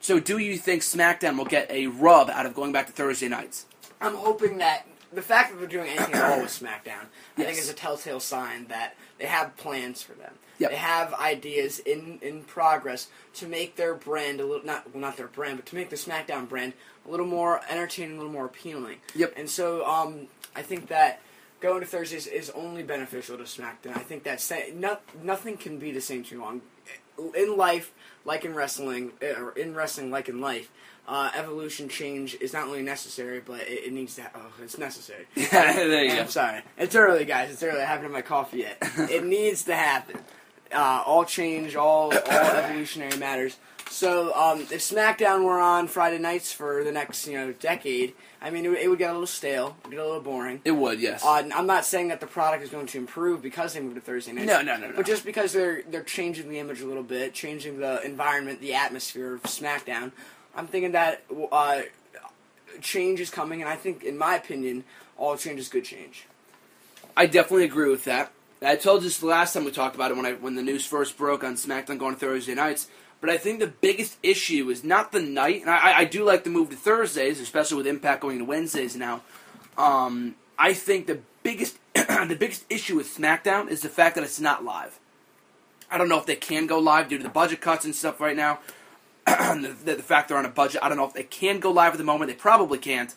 So, do you think SmackDown will get a rub out of going back to Thursday nights? I'm hoping that the fact that they're doing anything at all with [coughs] SmackDown, I think is a telltale sign that they have plans for them. Yep. They have ideas in, in progress to make their brand a little not well not their brand, but to make the SmackDown brand a little more entertaining, a little more appealing. Yep. And so um, I think that going to Thursdays is only beneficial to SmackDown. I think that say, no, nothing can be the same too long. In life, like in wrestling, eh, or in wrestling, like in life, uh, evolution change is not only necessary, but it, it needs to. Ha- oh, it's necessary. Yeah, [laughs] there you go. I'm sorry. It's early, guys. It's early. I haven't had my coffee yet. [laughs] it needs to happen. Uh, all change, all all evolutionary matters. So um, if SmackDown were on Friday nights for the next you know decade, I mean it, would- it would get a little stale, get a little boring. It would, yes. Uh, I'm not saying that the product is going to improve because they moved to Thursday nights. No, no, no, no. But just because they're they're changing the image a little bit, changing the environment, the atmosphere of SmackDown, I'm thinking that uh, change is coming, and I think, in my opinion, all change is good change. I definitely agree with that. I told you this the last time we talked about it when I when the news first broke on SmackDown going Thursday nights. But I think the biggest issue is not the night, and I, I do like the move to Thursdays, especially with Impact going to Wednesdays now. Um, I think the biggest [clears throat] the biggest issue with SmackDown is the fact that it's not live. I don't know if they can go live due to the budget cuts and stuff right now. [clears throat] the, the, fact they're on a budget, I don't know if they can go live at the moment. They probably can't.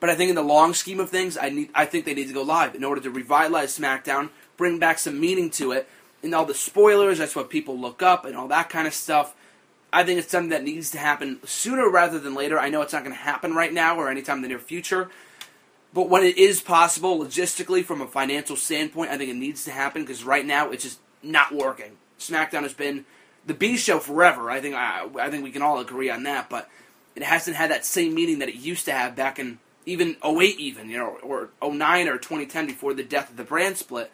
But I think in the long scheme of things, I need I think they need to go live in order to revitalize SmackDown, bring back some meaning to it, and all the spoilers. That's what people look up and all that kind of stuff. I think it's something that needs to happen sooner rather than later. I know it's not going to happen right now or anytime in the near future, but when it is possible, logistically from a financial standpoint, I think it needs to happen because right now it's just not working. SmackDown has been the B show forever. I think I, I think we can all agree on that, but it hasn't had that same meaning that it used to have back in even 08 even, you know, or 09 or 2010 before the death of the brand split.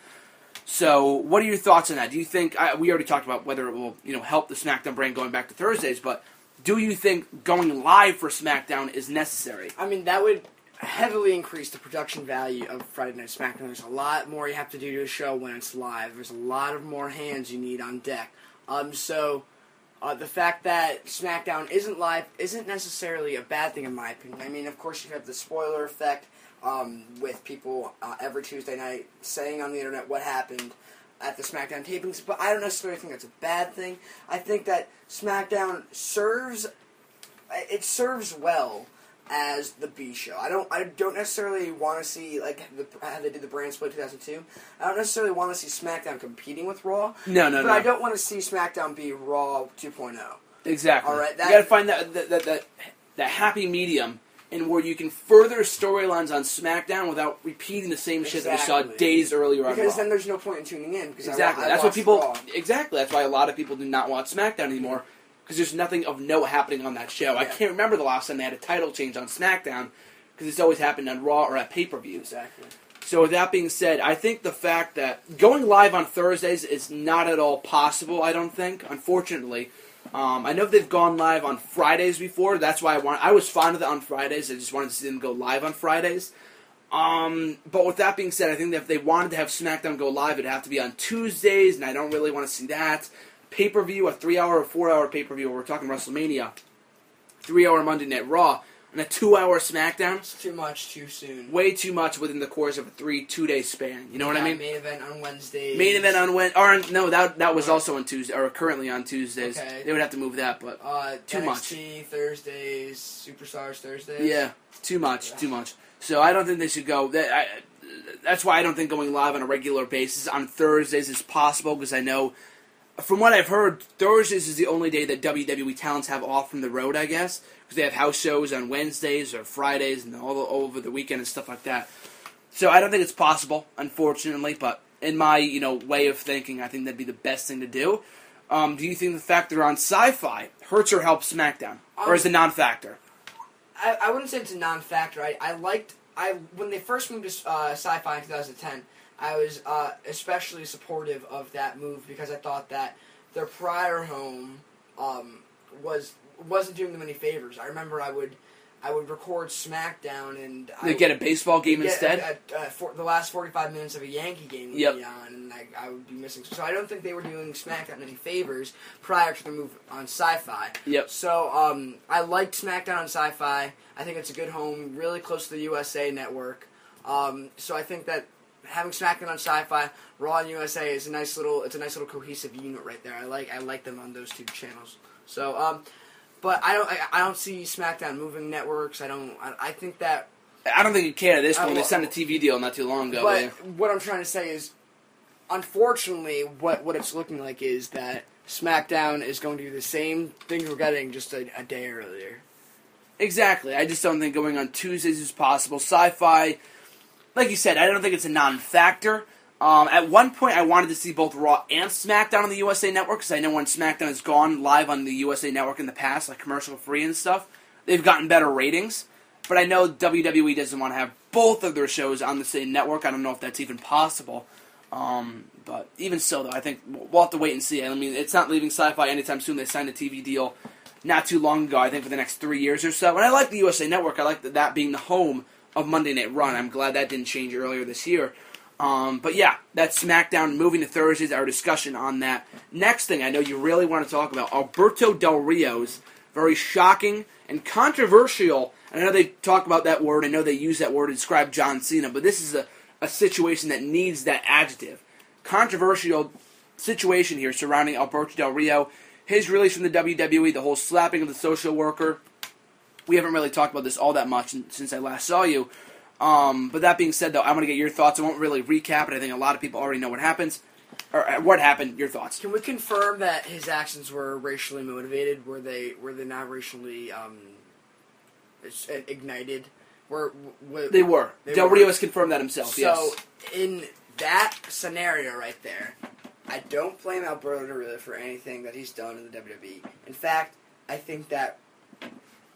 So, what are your thoughts on that? Do you think I, we already talked about whether it will, you know, help the SmackDown brand going back to Thursdays, but do you think going live for SmackDown is necessary? I mean, that would heavily increase the production value of Friday Night SmackDown. There's a lot more you have to do to a show when it's live. There's a lot of more hands you need on deck. Um, so uh, the fact that SmackDown isn't live isn't necessarily a bad thing in my opinion. I mean, of course, you have the spoiler effect um, with people uh, every Tuesday night saying on the internet what happened at the SmackDown tapings, but I don't necessarily think that's a bad thing. I think that SmackDown serves it serves well as the B show. I don't I don't necessarily want to see like the, how they did the brand split 2002. I don't necessarily want to see SmackDown competing with Raw. No, no, but no. I don't want to see SmackDown be Raw 2.0. Exactly. All right, you got to find that that, that that that happy medium, and where you can further storylines on SmackDown without repeating the same shit that we saw days earlier on Because Raw. then there's no point in tuning in. Because Exactly. I, I That's what people. Raw. Exactly. That's why a lot of people do not watch SmackDown anymore. Because there's nothing of note happening on that show. I can't remember the last time they had a title change on SmackDown because it's always happened on Raw or at pay per views. Exactly. So with that being said, I think the fact that going live on Thursdays is not at all possible. I don't think, unfortunately. Um, I know they've gone live on Fridays before. That's why I want. I was fond of it on Fridays. I just wanted to see them go live on Fridays. Um, but with that being said, I think that if they wanted to have SmackDown go live, it'd have to be on Tuesdays, and I don't really want to see that. Pay per view, a three hour or four hour pay per view. We're talking WrestleMania, three hour Monday Night Raw, and a two hour SmackDown. It's too much too soon. Way too much within the course of a three two day span. You know what I mean? Main event on Wednesday. Main event on Wednesday, or no, that that was also on Tuesday, or currently on Tuesdays. Okay. They would have to move that, but Uh, Too NXT Thursdays, Superstars Thursdays. yeah, too much, too much. So I don't think they should go. That, I, that's why I don't think going live on a regular basis on Thursdays is possible because I know, from what I've heard, Thursdays is the only day that WWE talents have off from the road. I guess because they have house shows on Wednesdays or Fridays and all, all over the weekend and stuff like that. So I don't think it's possible, unfortunately. But in my you know way of thinking, I think that'd be the best thing to do. Um, do you think the fact they're on Sci-Fi hurts or helps SmackDown, or is it non-factor? I, I wouldn't say it's a non-factor. I, I liked I when they first moved to uh, Sci-Fi in 2010. I was uh, especially supportive of that move because I thought that their prior home um, was wasn't doing them any favors. I remember I would I would record SmackDown and They get a baseball game instead. uh, uh, for the last 45 minutes of a Yankee game would Yep. be on, and I, I would be missing. So I don't think they were doing SmackDown any favors prior to the move on Sci-Fi. Yep. So um, I liked SmackDown on Sci-Fi. I think it's a good home, really close to the USA Network. Um, so I think that having SmackDown on Sci-Fi, Raw and USA is a nice little. It's a nice little cohesive unit right there. I like I like them on those two channels. So. Um, but I don't. I, I don't see SmackDown moving networks. I don't. I, I think that I don't think you can at this point. They will- signed a TV deal not too long ago. but what I'm trying to say is, unfortunately, what what it's looking like is that SmackDown is going to do the same things we're getting just a, a day earlier. Exactly. I just don't think going on Tuesdays is possible. Sci-fi, like you said, I don't think it's a non-factor. Um, at one point, I wanted to see both Raw and SmackDown on the USA Network because I know when SmackDown has gone live on the USA Network in the past, like commercial free and stuff, they've gotten better ratings. But I know WWE doesn't want to have both of their shows on the same network. I don't know if that's even possible. Um, but even so, though, I think we'll have to wait and see. I mean, it's not leaving Sci-Fi anytime soon. They signed a TV deal not too long ago. I think for the next three years or so. And I like the USA Network. I like that, that being the home of Monday Night Run. I'm glad that didn't change earlier this year. Um, but yeah, that's SmackDown moving to Thursdays. Our discussion on that. Next thing I know you really want to talk about Alberto Del Rio's very shocking and controversial. I know they talk about that word. I know they use that word to describe John Cena, but this is a, a situation that needs that adjective. Controversial situation here surrounding Alberto Del Rio. His release from the WWE, the whole slapping of the social worker. We haven't really talked about this all that much since I last saw you. Um, but that being said, though, I'm going to get your thoughts. I won't really recap it. I think a lot of people already know what happens. Or uh, what happened, your thoughts. Can we confirm that his actions were racially motivated? Were they were they not racially um, uh, ignited? Were, were They were. They Del. Rio has confirmed that himself, So yes. in that scenario right there, I don't blame Alberto Del for anything that he's done in the WWE. In fact, I think that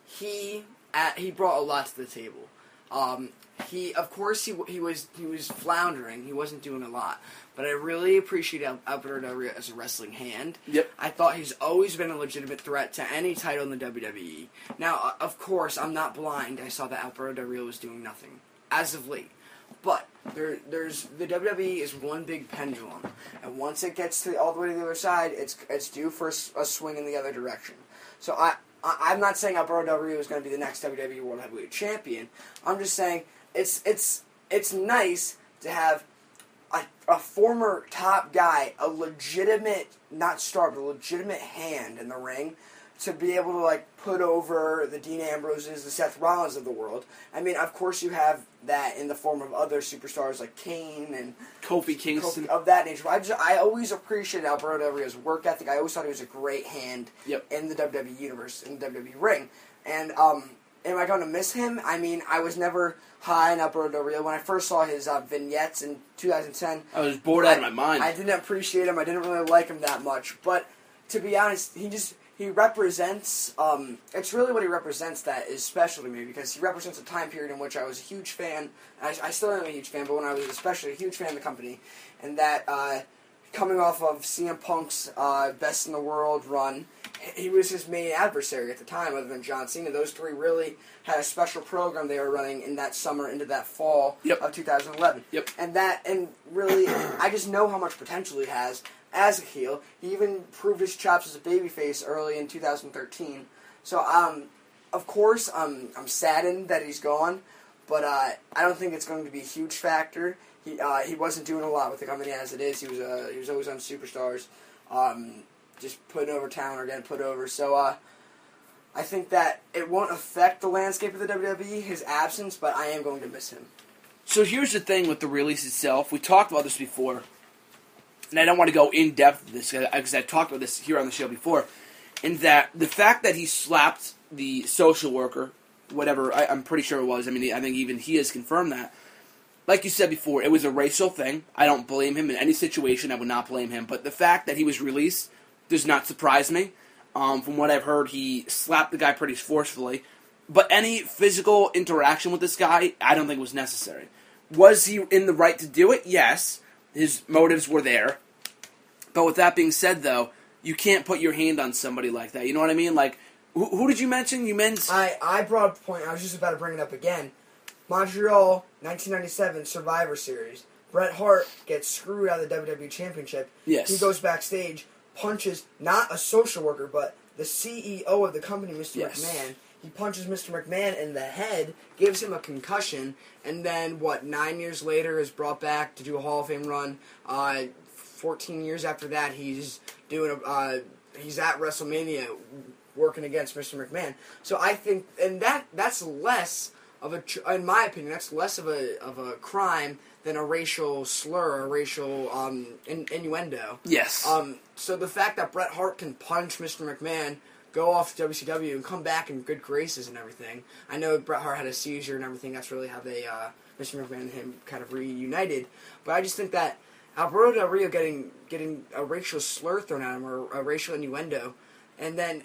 he at, he brought a lot to the table. Um, he, of course, he he was he was floundering. He wasn't doing a lot, but I really appreciate Alberto Del Rio as a wrestling hand. Yep. I thought he's always been a legitimate threat to any title in the WWE. Now, uh, of course, I'm not blind. I saw that Alberto Del Rio was doing nothing as of late. But there, there's the WWE is one big pendulum, and once it gets to all the way to the other side, it's it's due for a swing in the other direction. So I, I I'm not saying Alberto Del Rio is going to be the next WWE World Heavyweight Champion. I'm just saying it's it's it's nice to have a, a former top guy, a legitimate not star, but a legitimate hand in the ring, to be able to like put over the Dean Ambroses, the Seth Rollins of the world. I mean, of course, you have that in the form of other superstars like Kane and Kofi Kingston. of that nature. I just I always appreciated Alberto Del Rio's work ethic. I always thought he was a great hand Yep. in the WWE universe, in the WWE ring. And um, am I going to miss him? I mean, I was never high on Alberto Del Rio when I first saw his uh, vignettes in 2010. I was bored out of my mind. I didn't appreciate him. I didn't really like him that much. But to be honest, he just he represents. Um, it's really what he represents that is special to me because he represents a time period in which I was a huge fan. I, I still am a huge fan, but when I was especially a huge fan of the company, and that uh, coming off of CM Punk's uh, Best in the World run, he was his main adversary at the time, other than John Cena. Those three really had a special program they were running in that summer into that fall Yep. of 2011. Yep. And that, and really, I just know how much potential he has as a heel. He even proved his chops as a babyface early in 2013. So, um, of course, um, I'm saddened that he's gone, but uh, I don't think it's going to be a huge factor. He uh, he wasn't doing a lot with the company as it is. He was uh, he was always on Superstars, um, just putting over talent or getting put over. So uh, I think that it won't affect the landscape of the WWE his absence, but I am going to miss him. So here's the thing with the release itself. We talked about this before, and I don't want to go in depth with this because I talked about this here on the show before. In that the fact that he slapped the social worker, whatever I, I'm pretty sure it was. I mean, I think even he has confirmed that. Like you said before, it was a racial thing. I don't blame him in any situation. I would not blame him. But the fact that he was released does not surprise me. Um, from what I've heard, he slapped the guy pretty forcefully. But any physical interaction with this guy, I don't think was necessary. Was he in the right to do it? Yes. His motives were there. But with that being said, though, you can't put your hand on somebody like that. You know what I mean? Like, who, who did you mention? You meant. I, I brought up a point, I was just about to bring it up again. Montreal, 1997 Survivor Series. Bret Hart gets screwed out of the WWE Championship. Yes. He goes backstage, punches not a social worker, but the CEO of the company, Mr. Yes. McMahon. He punches Mr. McMahon in the head, gives him a concussion, and then, what, nine years later is brought back to do a Hall of Fame run. Uh, 14 years after that, he's doing a. Uh, he's at WrestleMania working against Mr. McMahon. So I think, and that that's less of a, in my opinion, that's less of a of a crime than a racial slur, a racial um, in, innuendo. Yes. Um, so the fact that Bret Hart can punch Mr. McMahon, go off WCW, and come back in good graces and everything. I know Bret Hart had a seizure and everything. That's really how they, uh, Mr. McMahon and him, kind of reunited. But I just think that Alberto Del Rio getting getting a racial slur thrown at him or a racial innuendo, and then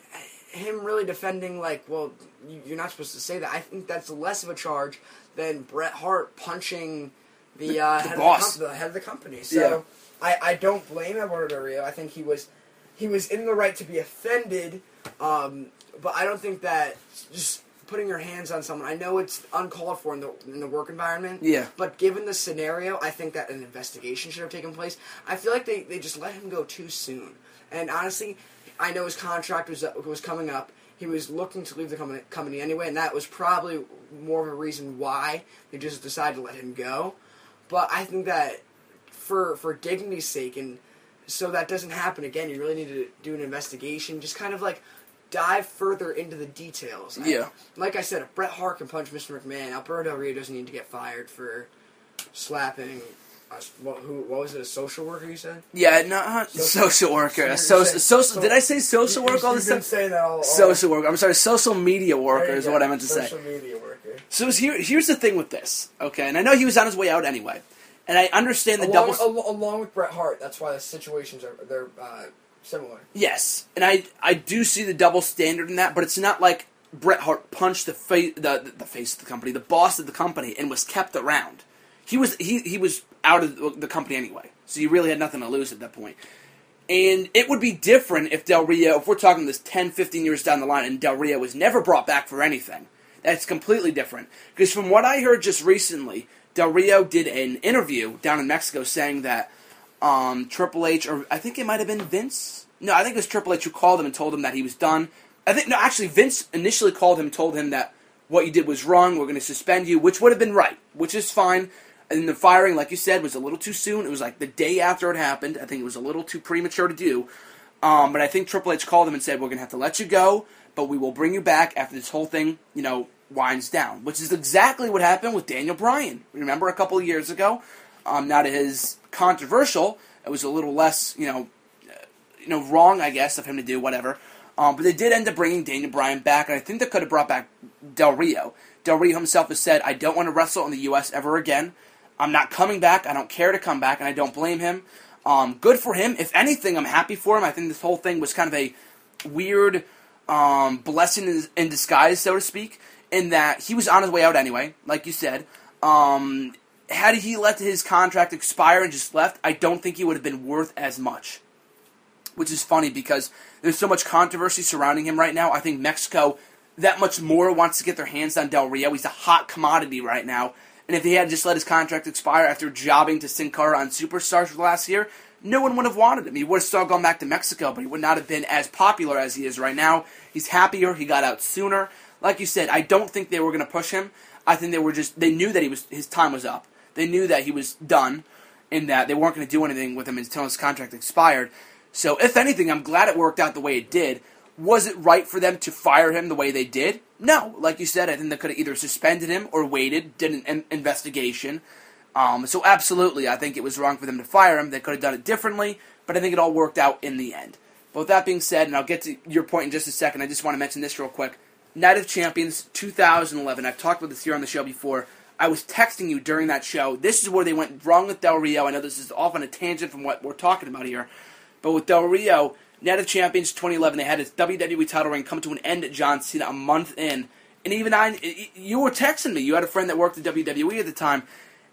him really defending like, well, you- you're not supposed to say that. I think that's less of a charge than Bret Hart punching the, uh, the head, boss. Of the, com- the head of the company. So I, I don't blame Alberto Del Rio. I think he was he was in the right to be offended, um, but I don't think that just putting your hands on someone. I know it's uncalled for in the in the work environment. Yeah. But given the scenario, I think that an investigation should have taken place. I feel like they, they just let him go too soon. And honestly, I know his contract was was coming up. He was looking to leave the company, company anyway, and that was probably more of a reason why they just decided to let him go. But I think that for for dignity's sake and so that doesn't happen again, you really need to do an investigation. Just kind of like dive further into the details. I- Yeah. like I said, if Bret Hart can punch Mr. McMahon, Alberto Del Rio doesn't need to get fired for slapping. A, what, who, what was it? A social worker? You said. yeah, no, social worker. you're So, social, so- did I say social work all this time? saying that all. all Social worker. I'm sorry, social media worker is what I meant to say. Social media worker. So here, here's the thing with this, okay? And I know he was on his way out anyway, and I understand the Along, double. al- along with Bret Hart, that's why the situations are they're uh, similar. Yes, and I I do see the double standard in that, but it's not like Bret Hart punched the face the the face of the company, the boss of the company, and was kept around. He was he he was out of the- the company anyway, so you really had nothing to lose at that point. And it would be different if Del Rio, if we're talking this 10, 15 years down the line, and Del Rio was never brought back for anything. That's completely different. Because from what I heard just recently, Del Rio did an interview down in Mexico saying that um, Triple H, or I think it might have been Vince. No, I think it was Triple H who called him and told him that he was done. I think no, actually Vince initially called him, told him that what you did was wrong. We're going to suspend you, which would have been right, which is fine. And the firing, like you said, was a little too soon. It was like the day after it happened. I think it was a little too premature to do. Um, but I think Triple H called him and said, "We're going to have to let you go, but we will bring you back after this whole thing, you know, winds down." Which is exactly what happened with Daniel Bryan. Remember a couple of years ago? Um, not as controversial. It was a little less, you know, you know, wrong, I guess, of him to do whatever. Um, but they did end up bringing Daniel Bryan back, and I think they could have brought back Del Rio. Del Rio himself has said, "I don't want to wrestle in the U.S. ever again. I'm not coming back. I don't care to come back, and I don't blame him. Um, good for him. If anything, I'm happy for him. I think this whole thing was kind of a weird um, blessing in, in disguise, so to speak, in that he was on his way out anyway, like you said. Um, had he let his contract expire and just left, I don't think he would have been worth as much. Which is funny because there's so much controversy surrounding him right now. I think Mexico that much more wants to get their hands on Del Rio. He's a hot commodity right now. And if he had just let his contract expire after jobbing to Sin Cara on Superstars for the last year, no one would have wanted him. He would have still gone back to Mexico, but he would not have been as popular as he is right now. He's happier. He got out sooner. Like you said, I don't think they were going to push him. I think they were just they knew that he was his time was up. They knew that he was done, and that they weren't going to do anything with him until his contract expired. So, if anything, I'm glad it worked out the way it did. Was it right for them to fire him the way they did? No. Like you said, I think they could have either suspended him or waited, did an in- investigation. Um, so, absolutely, I think it was wrong for them to fire him. They could have done it differently, but I think it all worked out in the end. But with that being said, and I'll get to your point in just a second, I just want to mention this real quick. Night of Champions 2011. I've talked about this here on the show before. I was texting you during that show. This is where they went wrong with Del Rio. I know this is off on a tangent from what we're talking about here. But with Del Rio, Night of Champions 2011, they had his WWE title reign come to an end at John Cena a month in. And even I, you were texting me. You had a friend that worked at WWE at the time,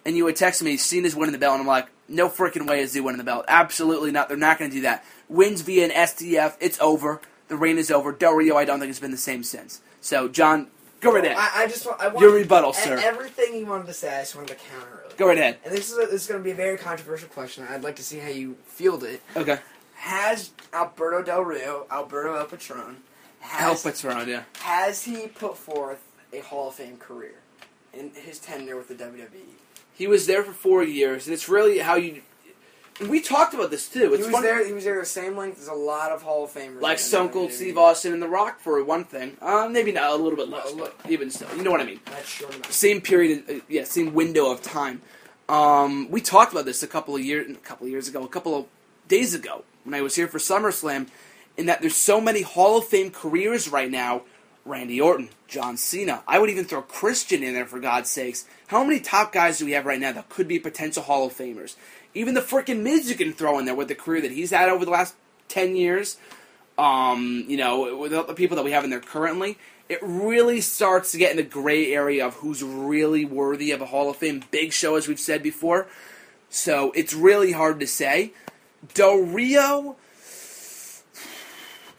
and you were texting me, Cena's winning the belt. And I'm like, no freaking way is he winning the belt. Absolutely not. They're not going to do that. Wins via an STF. It's over. The reign is over. Del Rio, I don't think it's been the same since. So, John, go right ahead. I, I just want, I want Your rebuttal, sir. Everything you wanted to say, I just wanted to counter it. Go right ahead. And this is a, this is going to be a very controversial question. I'd like to see how you field it. Okay. Has Alberto Del Rio, Alberto El Patron, has, it's around, yeah. has he put forth a Hall of Fame career in his tenure with the? WWE? He was there for four years, and it's really how you. We talked about this too. It's he was there. He was there the same length as a lot of Hall of Famers. like Stone Cold Steve Austin and The Rock for one thing. Uh, maybe not a little bit less, A but even still, you know what I mean. That's enough. Same period, uh, yeah, same window of time. Um, we talked about this a couple of years, a couple of years ago, a couple of days ago when I was here for SummerSlam, in that there's so many Hall of Fame careers right now. Randy Orton, John Cena. I would even throw Christian in there for God's sakes. How many top guys do we have right now that could be potential Hall of Famers? Even the freaking Miz you can throw in there with the career that he's had over the last ten years. Um, you know, with the people that we have in there currently, it really starts to get in the gray area of who's really worthy of a Hall of Fame. Big Show, as we've said before. So it's really hard to say. Del Rio,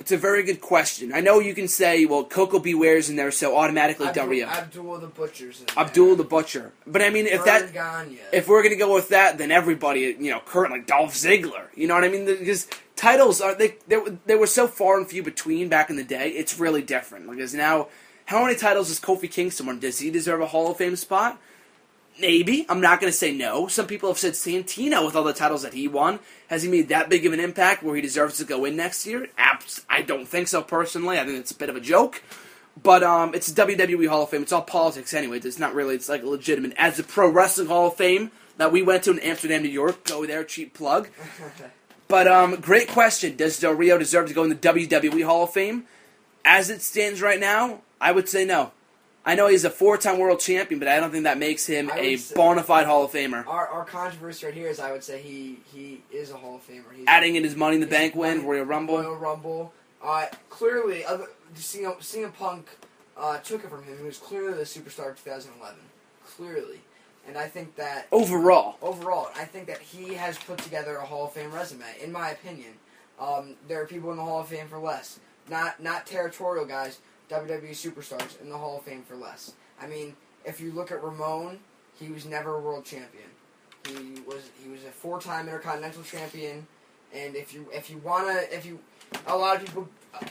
it's a very good question. I know you can say, well, Koko B. Ware's in there, so automatically Del Abdul, Rio. Abdul the Butcher's in there. Abdul the Butcher. But I mean, if that Verne Gagne. if we're gonna go with that, then everybody, you know, currently Dolph Ziggler. You know what I mean? Because titles are they they, were- they were so far and few between back in the day. It's really different. Because now, how many titles does Kofi Kingston win? Does he deserve a Hall of Fame spot? Maybe. I'm not going to say no. Some people have said Santino with all the titles that he won. Has he made that big of an impact where he deserves to go in next year? Abs- I don't think so personally. I think it's a bit of a joke. But um, it's WWE Hall of Fame. It's all politics anyway. It's not really. It's like legitimate. As the Pro Wrestling Hall of Fame that we went to in Amsterdam, New York. Go there, cheap plug. [laughs] But um, great question. Does Del Rio deserve to go in the WWE Hall of Fame? As it stands right now, I would say no. I know he's a four-time world champion, but I don't think that makes him a say- bona fide Hall of Famer. Our, our controversy right here is I would say he he is a Hall of Famer. He's Adding in his Money in the Bank win, Royal Rumble. Royal Rumble. Uh, clearly, other, CM, CM Punk uh, took it from him. He was clearly the superstar of 2011. Clearly. And I think that Overall, overall, I think that he has put together a Hall of Fame resume, in my opinion. Um, there are people in the Hall of Fame for less. Not not territorial guys, WWE superstars in the Hall of Fame for less. I mean, if you look at Ramon, he was never a world champion. He was he was a four time intercontinental champion, and if you if you wanna if you a lot of people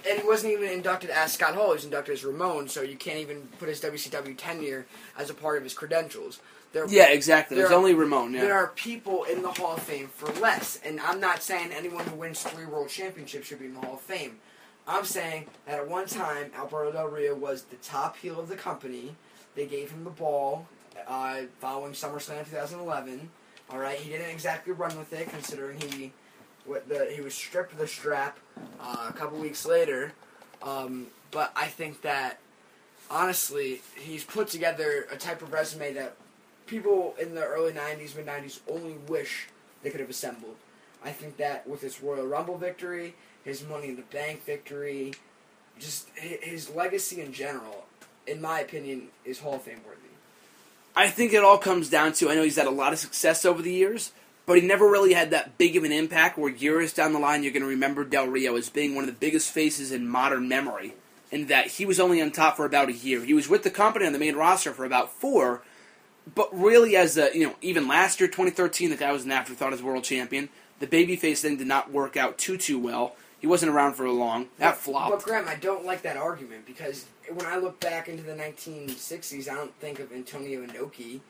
and he wasn't even inducted as Scott Hall, he was inducted as Ramon, so you can't even put his WCW tenure as a part of his credentials. There, yeah, exactly. There's only Ramon. there are people in the Hall of Fame for less, and I'm not saying anyone who wins three world championships should be in the Hall of Fame. I'm saying that at one time, Alberto Del Rio was the top heel of the company. They gave him the ball uh, following SummerSlam 2011. All right, he didn't exactly run with it, considering he what the he was stripped of the strap uh, a couple weeks later. Um, but I think that honestly, he's put together a type of resume that people in the early 90s, mid 90s only wish they could have assembled. I think that with his Royal Rumble victory, his Money in the Bank victory, just his legacy in general, in my opinion, is Hall of Fame worthy. I think it all comes down to I know he's had a lot of success over the years, but he never really had that big of an impact where years down the line you're going to remember Del Rio as being one of the biggest faces in modern memory. And that he was only on top for about a year. He was with the company on the main roster for about four, but really as a you know even last year 2013 the guy was an afterthought as world champion. The babyface thing did not work out too too well. He wasn't around for long. That But flopped. But Graham, I don't like that argument because when I look back into the 1960s, I don't think of Antonio Inoki.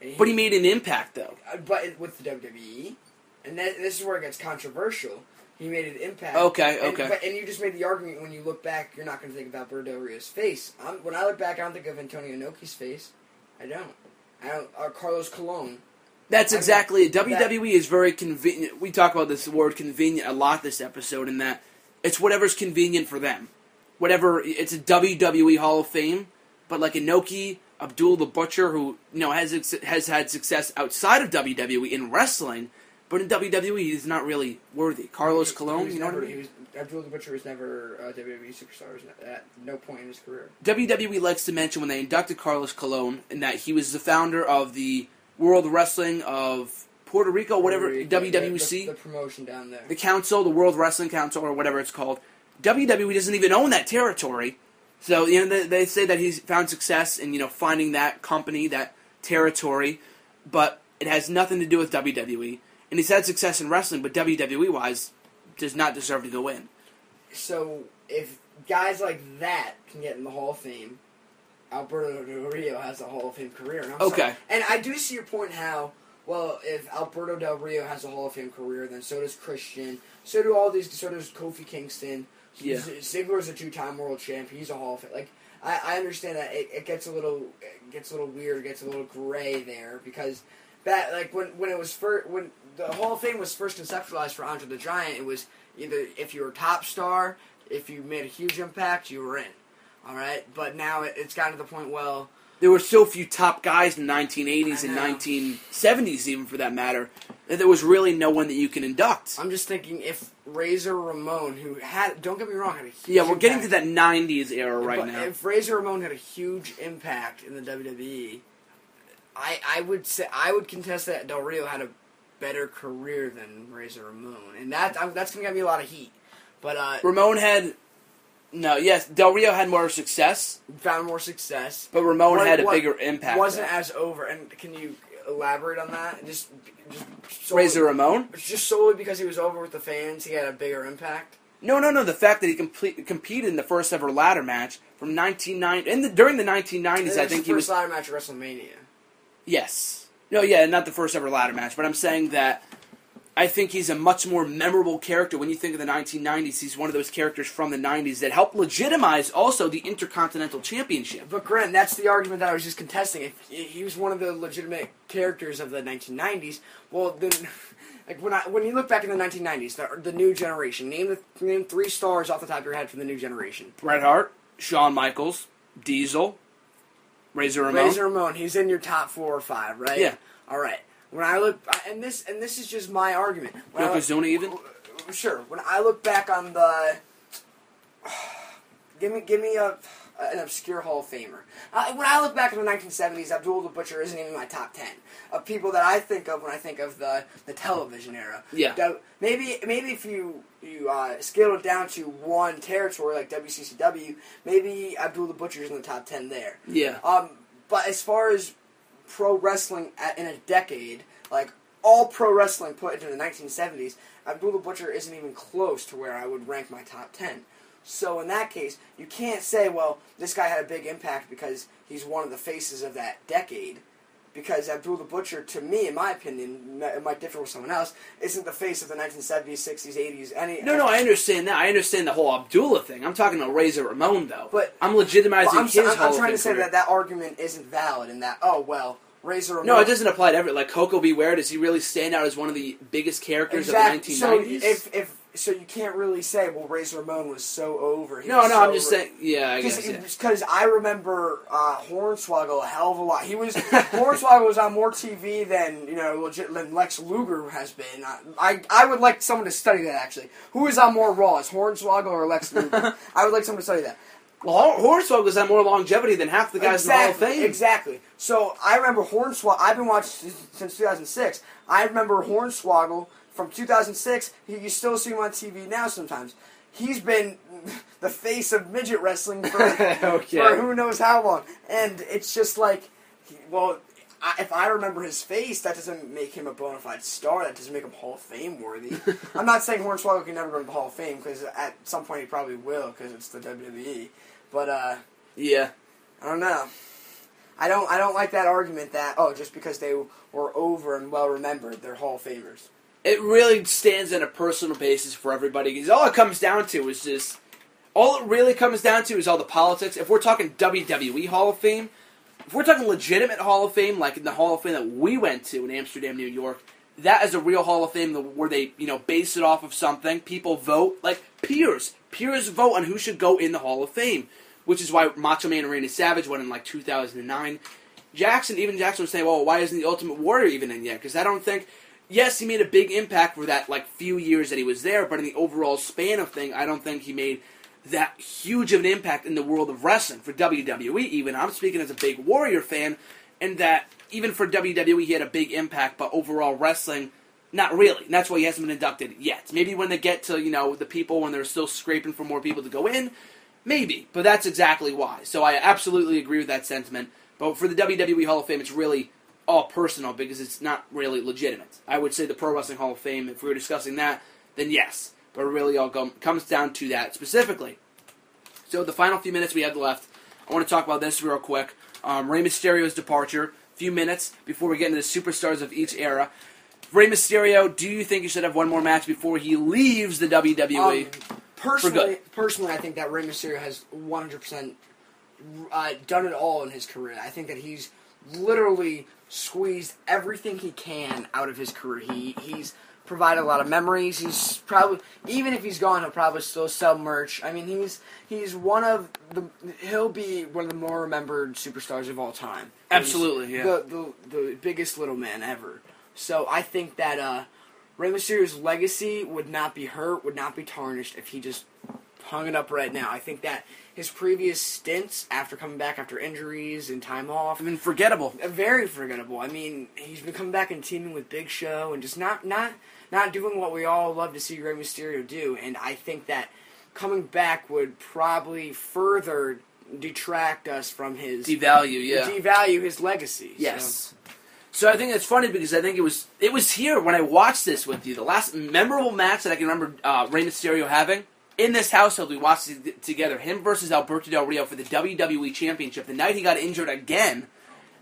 and But he made an impact though. uh, but with the WWE, and that, this is where it gets controversial. He made an impact. Okay, And- okay. but, and you just made the argument when you look back, you're not going to think about Del Rio's face. I'm, when I look back, I don't think of Antonio Inoki's face. I don't. I don't. Or Carlos Colon. That's exactly it. WWE is very convenient. We talk about this word convenient a lot this episode, in that it's whatever's convenient for them. Whatever it's a WWE Hall of Fame, but like Inoki, Abdul the Butcher, who you know has has had success outside of WWE in wrestling, but in WWE he's not really worthy. Carlos He- Colon, you know never, what I mean? Was, Abdul the Butcher was never a WWE superstar at no point in his career. WWE likes to mention when they inducted Carlos Colon, and that he was the founder of the World Wrestling of Puerto Rico, whatever The- the- WWC. The, the promotion down there. the council, the World Wrestling Council, or whatever it's called. WWE doesn't even own that territory, so you know they, they say that he's found success in you know finding that company, that territory, but it has nothing to do with WWE. And he's had success in wrestling, but WWE wise, does not deserve to go in. So if guys like that can get in the Hall of Fame, Alberto Del Rio has a Hall of Fame career. And Okay. sorry- And I do see your point. How well if Alberto Del Rio has a Hall of Fame career, then so does Christian. So do all these. So does Kofi Kingston. Yeah. Ziggler's a two-time world champ. He's a Hall of Fame. Like I, I understand that it, it gets a little it gets a little weird. It gets a little gray there because that like when when it was first when the Hall of Fame was first conceptualized for Andre the Giant, it was either if you were a top star, if you made a huge impact, you were in. All right, but now it, it's gotten to the point. Well, There were so few top guys in the 1980s I and know. 1970s, even for that matter, that there was really no one that you can induct. I'm just thinking if Razor Ramon, who had don't get me wrong, had a huge Yeah, we're getting to impact- that 90s era right but now. If Razor Ramon had a huge impact in the WWE, I I would say I would contest that Del Rio had a better career than Razor Ramon, and that I'm, that's gonna get me a lot of heat. But uh, Ramon had no, yes, Del Rio had more success, found more success. but Ramon What- had a what bigger impact. Wasn't though. as over. And can you elaborate on that? Just, just solely, Razor Ramon? Just solely because he was over with the fans, he had a bigger impact. No, no, no. The fact that he complete, competed in the first ever ladder match from 1990 in the, during the 1990s, I think he the was first ladder match at WrestleMania. yes. No, yeah, not the first ever ladder match, but I'm saying that I think he's a much more memorable character when you think of the 1990s. He's one of those characters from the 90s that helped legitimize also the Intercontinental Championship. But Grant, that's the argument that I was just contesting. If he was one of the legitimate characters of the 1990s, well then, [laughs] like when I when you look back in the 1990s, the, the new generation, name the name three stars off the top of your head from the new generation. Bret Hart, Shawn Michaels, Diesel, Razor Ramon. Razor Ramon, he's in your top four or five, right? Yeah. All right. When I look, and this and this is just my argument. When I look- Yokozuna even? Sure. When I look back on the, [sighs] give me give me a an obscure Hall of Famer. Uh, when I look back in the 1970s, Abdul the Butcher isn't even my top ten of people that I think of when I think of the the television era. Yeah. That- maybe maybe if you you uh, scale it down to one territory like WCCW, maybe Abdul the Butcher's in the top ten there. Yeah. Um, but as far as pro wrestling at, in a decade, like all pro wrestling put into the 1970s, Abdullah Butcher isn't even close to where I would rank my top 10. So in that case, you can't say, well, this guy had a big impact because he's one of the faces of that decade. Because Abdul the Butcher, to me, in my opinion, it might differ with someone else, isn't the face of the 1970s, 60s, 80s, any. No, no, I understand that. I understand the whole Abdullah thing. I'm talking about Razor Ramon, though. But- I'm legitimizing But I'm, his I'm, I'm trying to say career. that that argument isn't valid in that, oh, well, Razor Ramon. No, it doesn't apply to every. Like Koko B. Ware, does he really stand out as one of the biggest characters Exactly. of the So 1990s? if if so you can't really say, well, Razor Ramon was so over. He No, no, so I'm just over. saying. Yeah, I guess. yeah. Because I remember uh, Hornswoggle a hell of a lot. He was [laughs] Hornswoggle was on more TV than you know legit than Lex Luger has been. I, I I would like someone to study that actually. Who is on more Raw, is Hornswoggle or Lex Luger? [laughs] I would like someone to study that. Well, Hornswoggle has had more longevity than half the guys exactly, in the Hall of Fame. Exactly. So I remember Hornswoggle. I've been watching since 2006. I remember Hornswoggle from 2006. You still see him on TV now sometimes. He's been [laughs] the face of midget wrestling for, [laughs] Okay. for who knows how long, and it's just like, well. I, if I remember his face, that doesn't make him a bona fide star. That doesn't make him Hall of Fame worthy. [laughs] I'm not saying Hornswoggle can never go to the Hall of Fame because at some point he probably will because it's the WWE. But uh, Yeah. I don't know. I don't. I don't like that argument that oh, just because they were over and well remembered, they're Hall of Famers. It really stands on a personal basis for everybody because all it comes down to is just all it really comes down to is all the politics. If we're talking WWE Hall of Fame, if we're talking legitimate Hall of Fame, like in the Hall of Fame that we went to in Amsterdam, New York, that is a real Hall of Fame where they you know base it off of something. People vote like peers. Peers vote on who should go in the Hall of Fame, which is why Macho Man and Randy Savage went in like 2009. Jackson, even Jackson was saying, well, why isn't the Ultimate Warrior even in yet? Because I don't think, yes, he made a big impact for that like few years that he was there, but in the overall span of thing, I don't think he made that huge of an impact in the world of wrestling for WWE. Even I'm speaking as a big Warrior fan, and that even for WWE he had a big impact, but overall wrestling. Not really. And that's why he hasn't been inducted yet. Maybe when they get to, you know, the people when they're still scraping for more people to go in, Maybe, but that's exactly why. So I absolutely agree with that sentiment. But for the WWE Hall of Fame, it's really all personal because it's not really legitimate. I would say the Pro Wrestling Hall of Fame, if we were discussing that, then yes. But it really all com- comes down to that specifically. So the final few minutes we have left, I want to talk about this real quick. Um, Rey Mysterio's departure. Few minutes before we get into the superstars of each era. Rey Mysterio, do you think he should have one more match before he leaves the WWE? Um, personally, personally, I think that Rey Mysterio has 100 percent uh, done it all in his career. I think that he's literally squeezed everything he can out of his career. He he's provided a lot of memories. He's probably even if he's gone, he'll probably still sell merch. I mean, he's he's one of the he'll be one of the more remembered superstars of all time. He's Absolutely, yeah. The the the biggest little man ever. So I think that uh, Rey Mysterio's legacy would not be hurt, would not be tarnished if he just hung it up right now. I think that his previous stints after coming back after injuries and time off I mean, forgettable. uh, very forgettable. I mean, he's been coming back and teaming with Big Show and just not not not doing what we all love to see Rey Mysterio do. And I think that coming back would probably further detract us from his Devalue, yeah. devalue his legacy. So- Yes. So I think it's funny because I think it was it was here when I watched this with you. The last memorable match that I can remember uh, Rey Mysterio having in this household. We watched it together. Him versus Alberto Del Rio for the WWE Championship. The night he got injured again,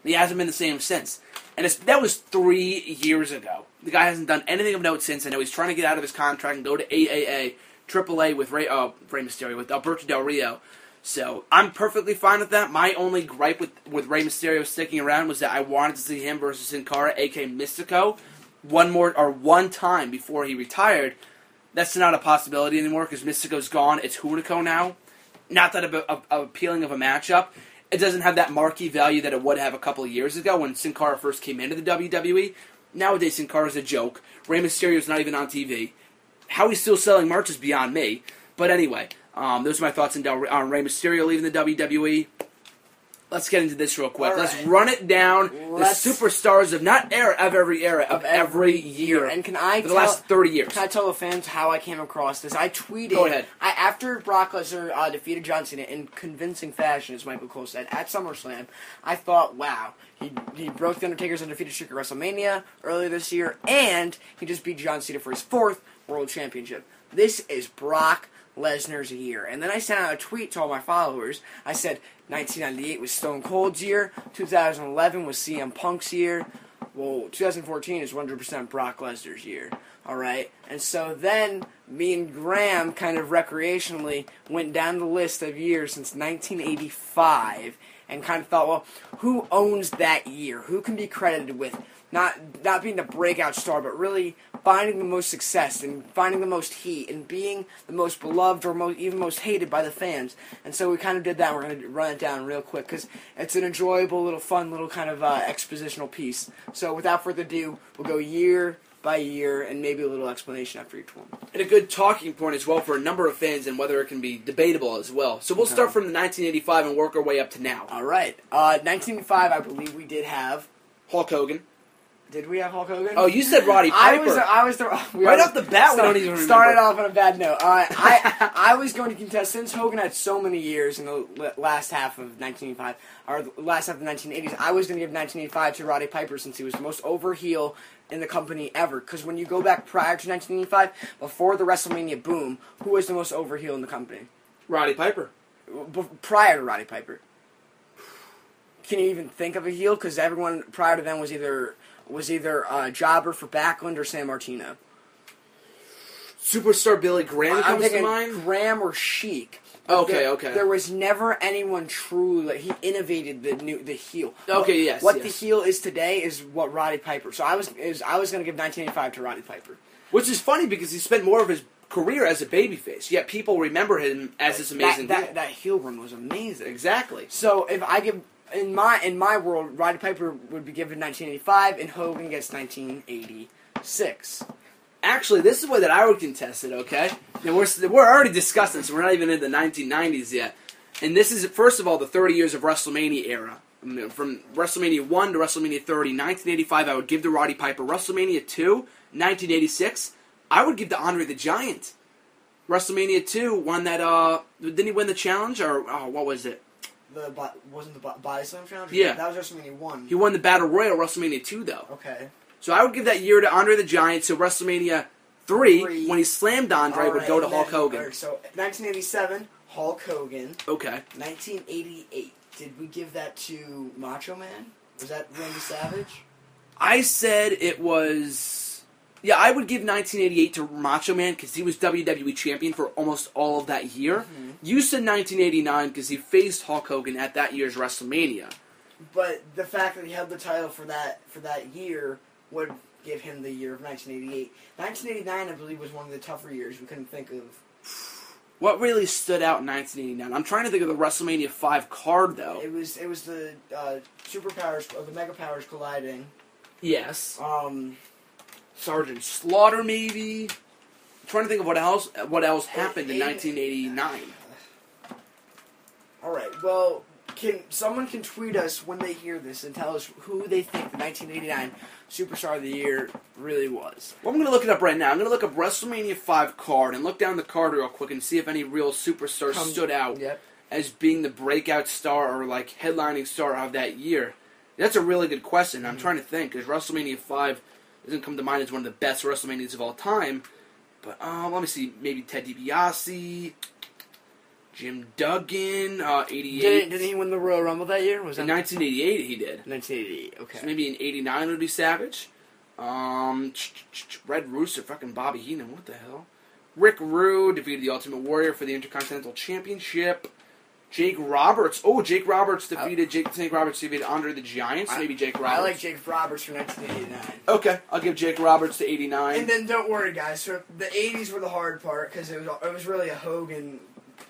he hasn't been the same since. And that was three years ago. The guy hasn't done anything of note since. I know he's trying to get out of his contract and go to AAA, AAA with Rey, uh, Rey Mysterio with Alberto Del Rio. So I'm perfectly fine with that. My only gripe with with Rey Mysterio sticking around was that I wanted to see him versus Sin Cara, aka Mystico, one more or one time before he retired. That's not a possibility anymore because Mystico's gone. It's Hunico now. Not that a, a, appealing of a matchup. It doesn't have that marquee value that it would have a couple of years ago when Sin Cara first came into the WWE. Nowadays, Sin Cara's a joke. Rey Mysterio's not even on TV. How he's still selling merch is beyond me. But anyway, um, those are my thoughts on, Del- on Rey Mysterio leaving the WWE. Let's get into this real quick. All Let's run it down. Let's- the superstars of not era of every era of, every year And can I for the tell- last thirty years. Can I tell the fans how I came across this? I tweeted. Go ahead. I, after Brock Lesnar uh, defeated John Cena in convincing fashion, as Michael Cole said, at SummerSlam, I thought, wow, he, he broke The Undertaker's undefeated streak at WrestleMania earlier this year, and he just beat John Cena for his fourth World Championship. This is Brock Lesnar's year. And then I sent out a tweet to all my followers. I said, 1998 was Stone Cold's year, 2011 was CM Punk's year, well, 2014 is 100% Brock Lesnar's year. All right, and so then me and Graham kind of recreationally went down the list of years since 1985 and kind of thought, well, who owns that year? Who can be credited with not not being the breakout star, but really finding the most success and finding the most heat and being the most beloved or most, even most hated by the fans. And so we kind of did that. We're going to run it down real quick because it's an enjoyable, little fun, little kind of uh, expositional piece. So without further ado, we'll go year by year and maybe a little explanation after each one. and a good talking point as well for a number of fans and whether it can be debatable as well. So we'll start from the 1985 and work our way up to now. All right. Uh, 1985, I believe we did have. Hulk Hogan. Did we have Hulk Hogan? Oh, you said Roddy Piper. I was, I was the we Right off the bat, we don't even remember. started off on a bad note. I [laughs] I was going to contest since Hogan had so many years in the last half of 1985 or last half of the 1980s. I was going to give 1985 to Roddy Piper since he was the most over heel in the company ever. Because when you go back prior to 1985, before the WrestleMania boom, who was the most over heel in the company? Roddy Piper. B- prior to Roddy Piper. Can you even think of a heel? Because everyone prior to them was either was either uh, Jobber for Backlund or Sammartino. Superstar Billy Graham I'm comes to mind. Graham or Sheik. Okay, there, okay. There was never anyone truly like he innovated the new the heel. Okay, What- yes, What yes. the heel is today is what Roddy Piper. So I was is I was going to give 1985 to Roddy Piper. Which is funny because he spent more of his career as a babyface, yet people remember him as this amazing that, heel. that, that heel run was amazing. Exactly. So if I give in my in my world, Roddy Piper would be given 1985, and Hogan gets 1986. Actually, this is the way that I would contest it. Okay, and we're we're already discussing, so we're not even in the 1990s yet. And this is first of all the 30 years of WrestleMania era. From WrestleMania 1 to WrestleMania 30, 1985, I would give to Roddy Piper. WrestleMania 2, 1986, I would give to Andre the Giant. WrestleMania 2 won that. Uh, didn't he win the challenge or oh, what was it? The wasn't the bo- body slam challenge. Yeah. that was WrestleMania one. He won the Battle Royal WrestleMania 2 though. Okay. So I would give that year to Andre the Giant. So WrestleMania 3, Three. when he slammed Andre, All would go to Hulk Hogan. alright, so 1987, Hulk Hogan. Okay. 1988. Did we give that to Macho Man? Was that Randy Savage? I said it was. Yeah, I would give 1988 to Macho Man because he was WWE champion for almost all of that year. Mm-hmm. You said 1989 because he faced Hulk Hogan at that year's WrestleMania. But the fact that he held the title for that for that year would give him the year of 1988. 1989, I believe, was one of the tougher years we couldn't think of. What really stood out in 1989? I'm trying to think of the WrestleMania 5 card though. It was it was the uh, superpowers or the mega powers colliding. Yes. Um, Sergeant Slaughter, maybe. I'm trying to think of what else what else happened in 1989. all right. Well, can someone can tweet us when they hear this and tell us who they think the 1989 Superstar of the Year really was? Well, I'm going to look it up right now. I'm going to look up WrestleMania 5 card and look down the card real quick and see if any real superstars Come- stood out Yep. as being the breakout star or like headlining star of that year. That's a really good question. Mm-hmm. I'm trying to think because WrestleMania 5 doesn't come to mind as one of the best WrestleManias of all time. But um, let me see. Maybe Ted DiBiase, Jim Duggan, uh, 88. Did, did he win the Royal Rumble that year? Was that in 1988 he did. 1988? Okay. So maybe in '89 would be Savage. Um, Red Rooster, fucking Bobby Heenan. What the hell? Rick Rude defeated the Ultimate Warrior for the Intercontinental Championship. Jake Roberts. Oh, Jake Roberts defeated Jake. Jake Roberts defeated Andre the Giant. So maybe Jake Roberts. I like Jake Roberts for 1989. Okay, I'll give Jake Roberts to '89. And then don't worry, guys. So the '80s were the hard part because it was it was really a Hogan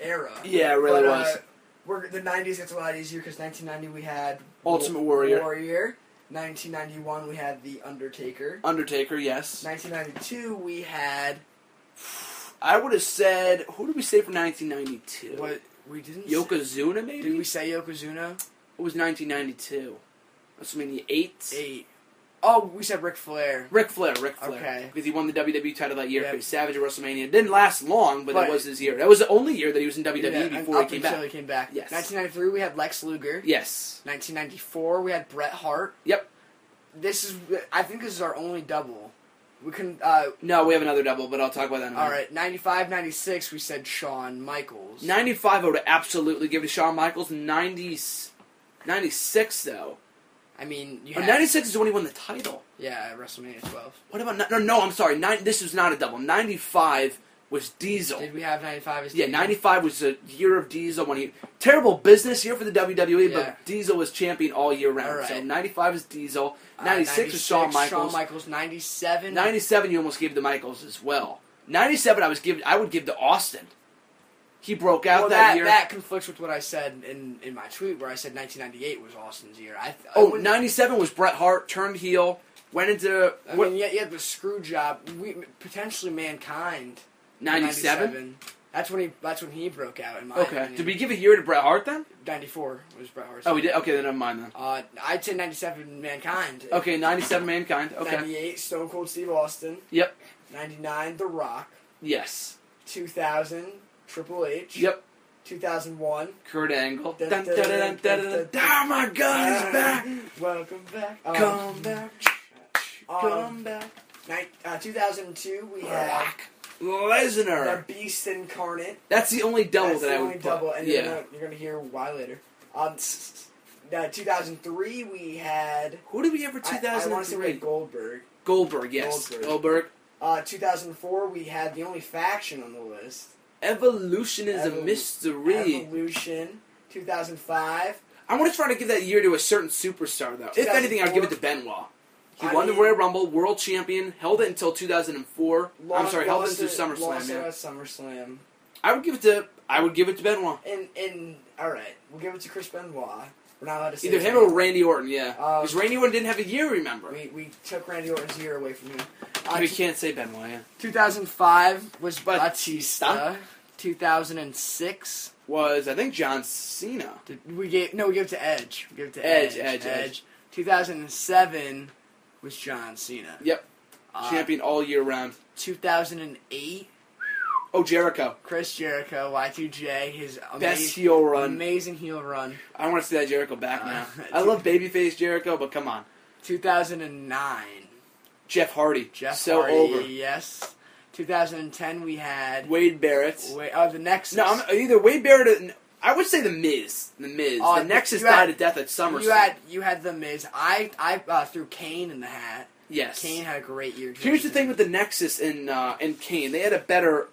era. Yeah, it really But, was. Uh, we're, the '90s gets a lot easier because 1990 we had Ultimate Wa- Warrior. Warrior. 1991 we had the Undertaker. Undertaker, yes. 1992 we had I would have said. Who did we say for 1992? what we didn't. Yokozuna, maybe. did we say Yokozuna? It was 1992. WrestleMania eight. Eight. Oh, we said Ric Flair. Ric Flair, Ric Flair. Okay. Because he won the WWE title that year. Yep. Savage at WrestleMania. It didn't last long, but, But- that was his year. That was the only year that he was in WWE Yeah, before he came until back. he came back. Yes. 1993 we had Lex Luger. Yes. 1994 we had Bret Hart. Yep. This is I think this is our only double. We can uh No, we have another double, but I'll talk about that in a all minute. right, 95 96 we said Shawn Michaels. 95, I would absolutely give to Shawn Michaels. 90, 96, though. I mean, you Oh, had 96 is when he won the title. Yeah, WrestleMania 12. What about... No, no I'm sorry. Nine, this is not a double. 95, was Diesel. Did we have 95 as Yeah, 95 was a year of Diesel when he terrible business year for the WWE, Yeah. but Diesel was champion all year round. All right. So 95 is Diesel, Uh, 96 was Shawn Michaels, Shawn Michaels, 97. 97 you almost gave to Michaels as well. 97 I was giving I would give to Austin. He broke out well, that, that, year. that conflicts with what I said in, in my tweet where I said 1998 was Austin's year. I, I oh, 97 was Bret Hart turned heel, went into I what, mean, yeah, yeah, the screw job. We, potentially mankind. 97? That's when he. That's when he broke out. In my okay. Opinion. Did we give a year to Bret Hart then? Ninety four was Bret Hart. Oh, we did. Okay, then never mind then. Uh, I'd say ninety seven Mankind. Okay, ninety seven Mankind. Okay. Ninety eight Stone Cold Steve Austin. Yep. Ninety nine The Rock. Yes. Two thousand Triple H. Yep. 2001. Kurt Angle. Oh my God, he's back! [laughs] Welcome back. Um, Come back. Um, Come back. Uh, 2002, we have. Brock the Beast Incarnate. That's the only double That's that the I would only put. double, and you're, yeah. gonna, you're gonna hear why later. Um, uh, 2003 we had. Who did we have for I, I want to say we 2003? had Goldberg. Goldberg, yes. Goldberg. Goldberg. Uh, 2004 we had the only faction on the list. Evolution is a mystery. Evolution. 2005. I want to try to give that year to a certain superstar, though. If anything, I'd give it to Benoit. He I won mean- the Royal Rumble, world champion, held it until 2004. I'm sorry, held it lost until SummerSlam. lost Yeah. SummerSlam. I would give it to. I would give it to Benoit. And and all right, we'll give it to Chris Benoit. We're not allowed to say Either him name. or Randy Orton. Yeah, Uh, because Randy Orton didn't have a year. Remember, We, we took Randy Orton's year away from him. Uh, we can't say Benoit. Yeah. 2005 was Batista. Batista. 2006 Was I think John Cena? did, we gave no we gave it to Edge. We gave it to Edge, Edge. Edge, Edge. 2007 was John Cena. Yep, Uh, champion all year round. 2008 Oh, Jericho, Chris Jericho Y2J his best amazing, heel run. amazing heel run. I want to see that Jericho back Uh, now. [laughs] I love babyface Jericho, but come on, 2009 Jeff Hardy, Jeff so Hardy. over. Yes. 2010 we had Wade Barrett. oh the next No, I'm, either Wade Barrett. I would say the Miz. The Miz. Uh, the Nexus had- died a death at SummerSlam. You had you had the Miz. I I uh, threw Kane in the hat. yes. Kane had a great year. Here's the thing with the Nexus and uh, and Kane. They had a better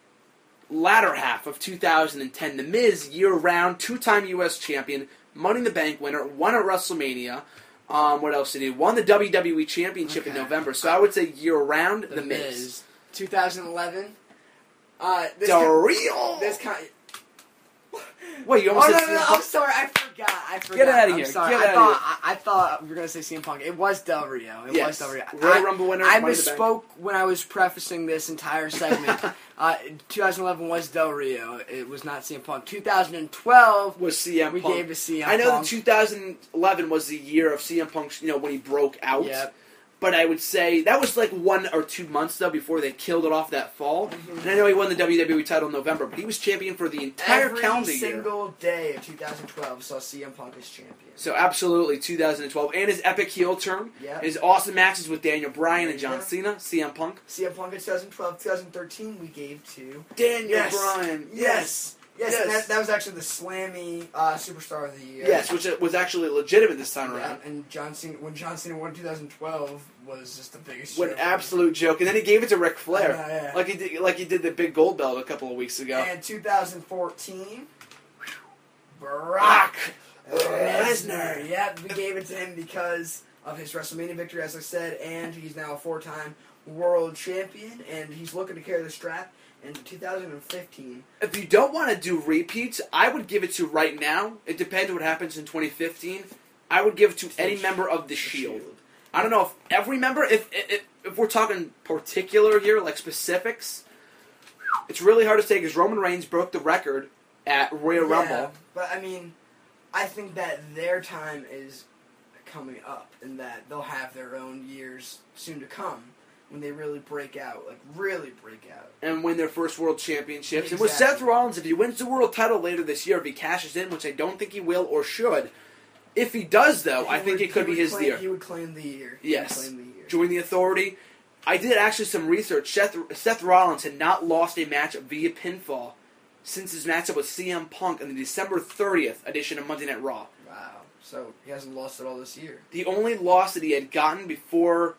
latter half of 2010. The Miz, year round, two time U.S. champion, Money in the Bank winner, won at WrestleMania. Um, what else did he? Won the WWE Championship in November. So I would say year round, The, the, Miz. 2011. Uh, this The kind, real. this kind. Wait, you Oh almost no, said no, no! CM I'm sorry, I forgot. I forgot. Get out I'm here, get I outta thought here. I, I thought we were gonna say CM Punk. It was Del Rio. It Yes. was Del Rio. Royal I, Rumble winner, I Money in the Bank. misspoke when I was prefacing this entire segment. [laughs] uh, 2011 was Del Rio. It was not CM Punk. 2012 was CM we Punk. gave to CM I know Punk. that 2011 was the year of CM Punk, you know, when he broke out. Yep. But I would say that was like one or two months though before they killed it off that fall. Mm-hmm. And I know he won the WWE title in November, but he was champion for the entire Every calendar year. Every single day of 2012 saw CM Punk as champion. So absolutely 2012 and his epic heel turn, Yep. his awesome matches with Daniel Bryan and John. Cena, CM Punk, CM Punk in 2012, 2013 we gave to Daniel Yes. Bryan, yes, yes, Yes. That, that was actually the Slammy uh, Superstar of the Year. yes, which was actually legitimate this time Yeah, around. and John Cena when John Cena won 2012 was just the biggest. What an absolute joke! And then he gave it to Ric Flair, know, yeah. like he did, like he did the big gold belt a couple of weeks ago. And 2014, Brock Brock Lesnar. Yep, we gave it to him because of his WrestleMania victory, as I said, and he's now a four-time world champion, and he's looking to carry the strap in 2015. If you don't want to do repeats, I would give it to right now. It depends what happens in 2015. I would give it to any member of the Shield. I don't know if every member, if if, if we're talking particular here, like specifics, it's really hard to say because Roman Reigns broke the record at Royal Yeah, Rumble. But I mean, I think that their time is coming up, and that they'll have their own years soon to come when they really break out, like really break out. and win their first world championships. And with Seth Rollins, if he wins the world title later this year, if he cashes in, which I don't think he will or should, if he does though, I think would- it could be his claim, year. He would claim the year. He Yes. claim the year. Join the authority. I did actually some research. Seth, Seth Rollins had not lost a match via pinfall since his matchup with CM Punk in the December 30th edition of Monday Night Raw. Wow. So he hasn't lost it all this year. The only loss that he had gotten before,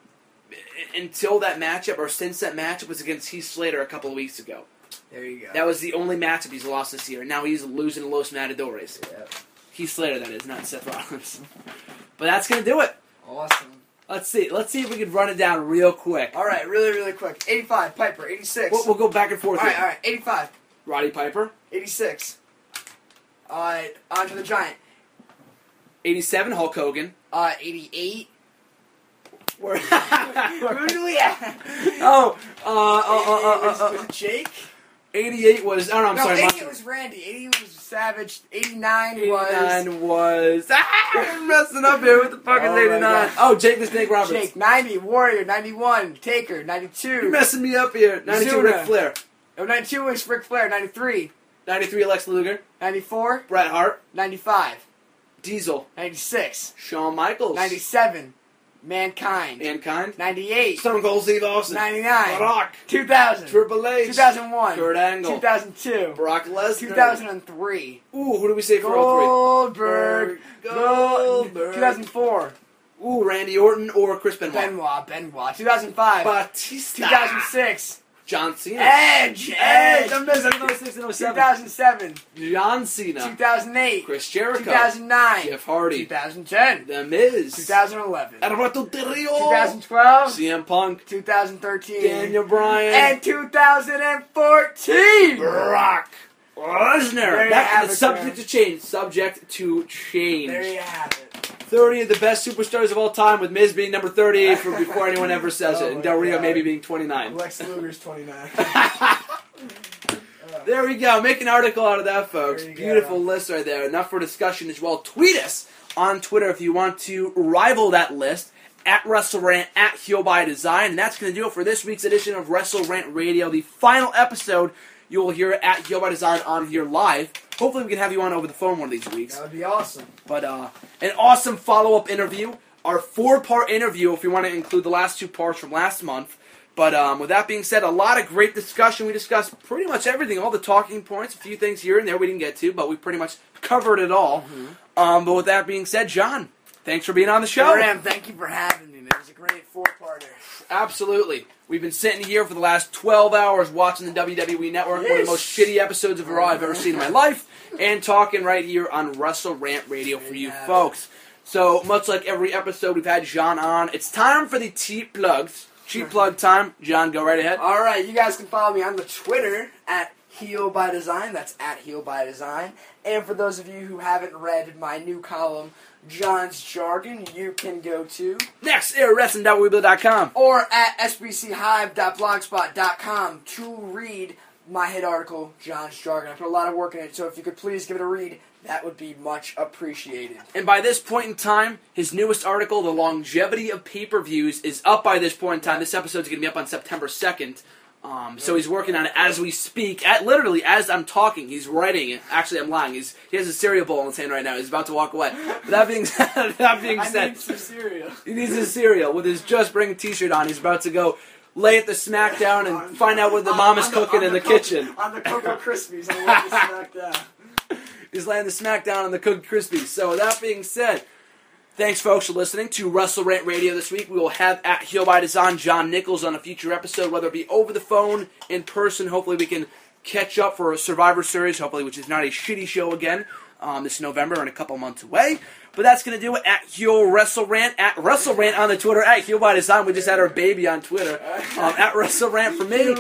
until that matchup or since that matchup, was against Heath Slater a couple of weeks ago. There you go. That was the only matchup he's lost this year. Now he's losing to Los Matadores. Yep. Heath Slater, that is, not Seth Rollins. [laughs] but that's gonna do it. awesome. Let's see. Let's see if we can run it down real quick. All right, really, really quick. 85, Piper. 86. We'll, we'll go back and forth. all right, here. all right. 85, Roddy Piper, 86. All right, Andre the Giant. 87, Hulk Hogan. Uh, 88. Where- [laughs] Who do we have? [laughs] oh, uh, uh, uh, was, uh, uh, Jake? 88 was. Oh no, I'm no, sorry. 88 my- was Randy. 80 was Savage. 89 was 89 was. Ah, I'm messing up here with the fucking Oh my 89. Oh, Jake the Snake Roberts. Jake. 90 Warrior. 91 Taker. 92. You're messing me up here. 92 Zuna. Ric Flair. Oh, 92 was Ric Flair. 93. 93 Lex Luger. 94. Bret Hart. 95. Diesel. 96. Shawn Michaels. 97. Mankind. Mankind. 98. Stone Cold Steve Austin. 99. Rock. 2000. Triple H. 2001. Kurt Angle. 2002. Brock Lesnar. 2003. Ooh, who do we say for all 03? Goldberg. Goldberg. 2004. Ooh, Randy Orton or Chris Benoit. Benoit. Benoit. 2005. Batista. 2006. John Cena. Edge. Edge. I'm missing 06 and 07. 2007. John Cena. 2008. Chris Jericho. 2009. Jeff Hardy. 2010. The Miz. 2011. Alberto Del Rio. 2012. CM Punk. 2013. Daniel Bryan. And 2014. Brock Lesnar. That's you That have is it, subject to change. Subject to change. There you have it. 30 of the best superstars of all time, with Miz being number 38 for before anyone ever says Oh it, and Del Rio God. maybe being 29. Lex Luger's 29. [laughs] Uh, there we go. Make an article out of that, folks. You go. Beautiful list right there. Enough for discussion as well. Tweet us on Twitter if you want to rival that list at WrestleRant at Heel by Design, and that's going to do it for this week's edition of Wrestle Rant Radio. The final episode you will hear at Heel by Design on here live. Hopefully, we can have you on over the phone one of these weeks. that would be awesome. But uh, an awesome follow up interview. Our four part interview, if you want to include the last two parts from last month. But um, with that being said, a lot of great discussion. We discussed pretty much everything, all the talking points, a few things here and there we didn't get to, but we pretty much covered it all. Um, but with that being said, John, thanks for being on the show. Ram, thank you for having me, man. It was a great four-parter. Absolutely. We've been sitting here for the last 12 hours watching the WWE Network, one of the most shitty episodes of Raw I've ever seen in my life, and talking right here on Wrestle Rant Radio for you Yeah. folks. So, much like every episode, we've had John on. It's time for the cheap plugs. Cheap plug time. John, go right ahead. All right, you guys can follow me on the Twitter at Heel by Design. That's at Heel by Design. And for those of you who haven't read my new column, John's Jargon, you can go to Next, airwrestling.weebly.com. or at sbchive.blogspot.com to read my hit article, John's Jargon. I put a lot of work in it, so if you could please give it a read, that would be much appreciated. And by this point in time, his newest article, The Longevity of Pay Per Views, is up by this point in time. This episode's going to be up on September 2nd. Um, so he's working on it as we speak. At literally as I'm talking, he's writing it. Actually, I'm lying. He's he has a cereal bowl in his hand right now. He's about to walk away. But that being said, [laughs] that being I said, need some cereal. he needs his cereal with his Just Bring T-shirt on. He's about to go lay at the SmackDown and find out what the mom is On cooking on in the, Cocoa- kitchen. On the Cocoa Krispies. I want to smack down. He's laying the SmackDown [laughs] on the Cocoa Krispies. So that being said, thanks folks for listening to Wrestle Rant Radio this week. We will have at Heel by Design John Nichols on a future episode, whether it be over the phone, in person. Hopefully we can catch up for a Survivor Series, hopefully, which is not a shitty show again. Um, this November and a couple months away. But that's going to do it at Heel Wrestle Rant, at Wrestle Rant on the Twitter, at Heel by Design. We just had our baby on Twitter. [laughs] Um, at Wrestle Rant for me.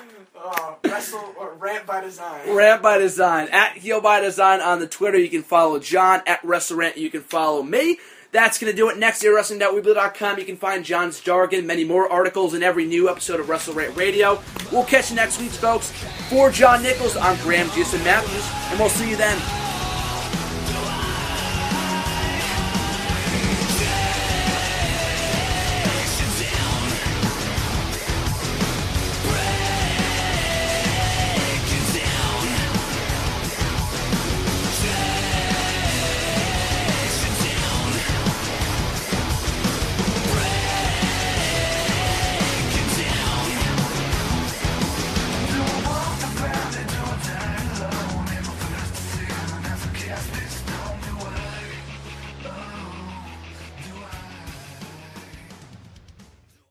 [laughs] Heel wrestle. or rant by design. Rant by Design. At Heel by Design on the Twitter. You can follow John at WrestleRant. You can follow me. That's going to do it. Next year, wrestling.weebly.com. You can find John's Jargon, many more articles in every new episode of WrestleRant Radio. We'll catch you next week, folks. For John Nichols, I'm Graham Jason Matthews, and we'll see you then.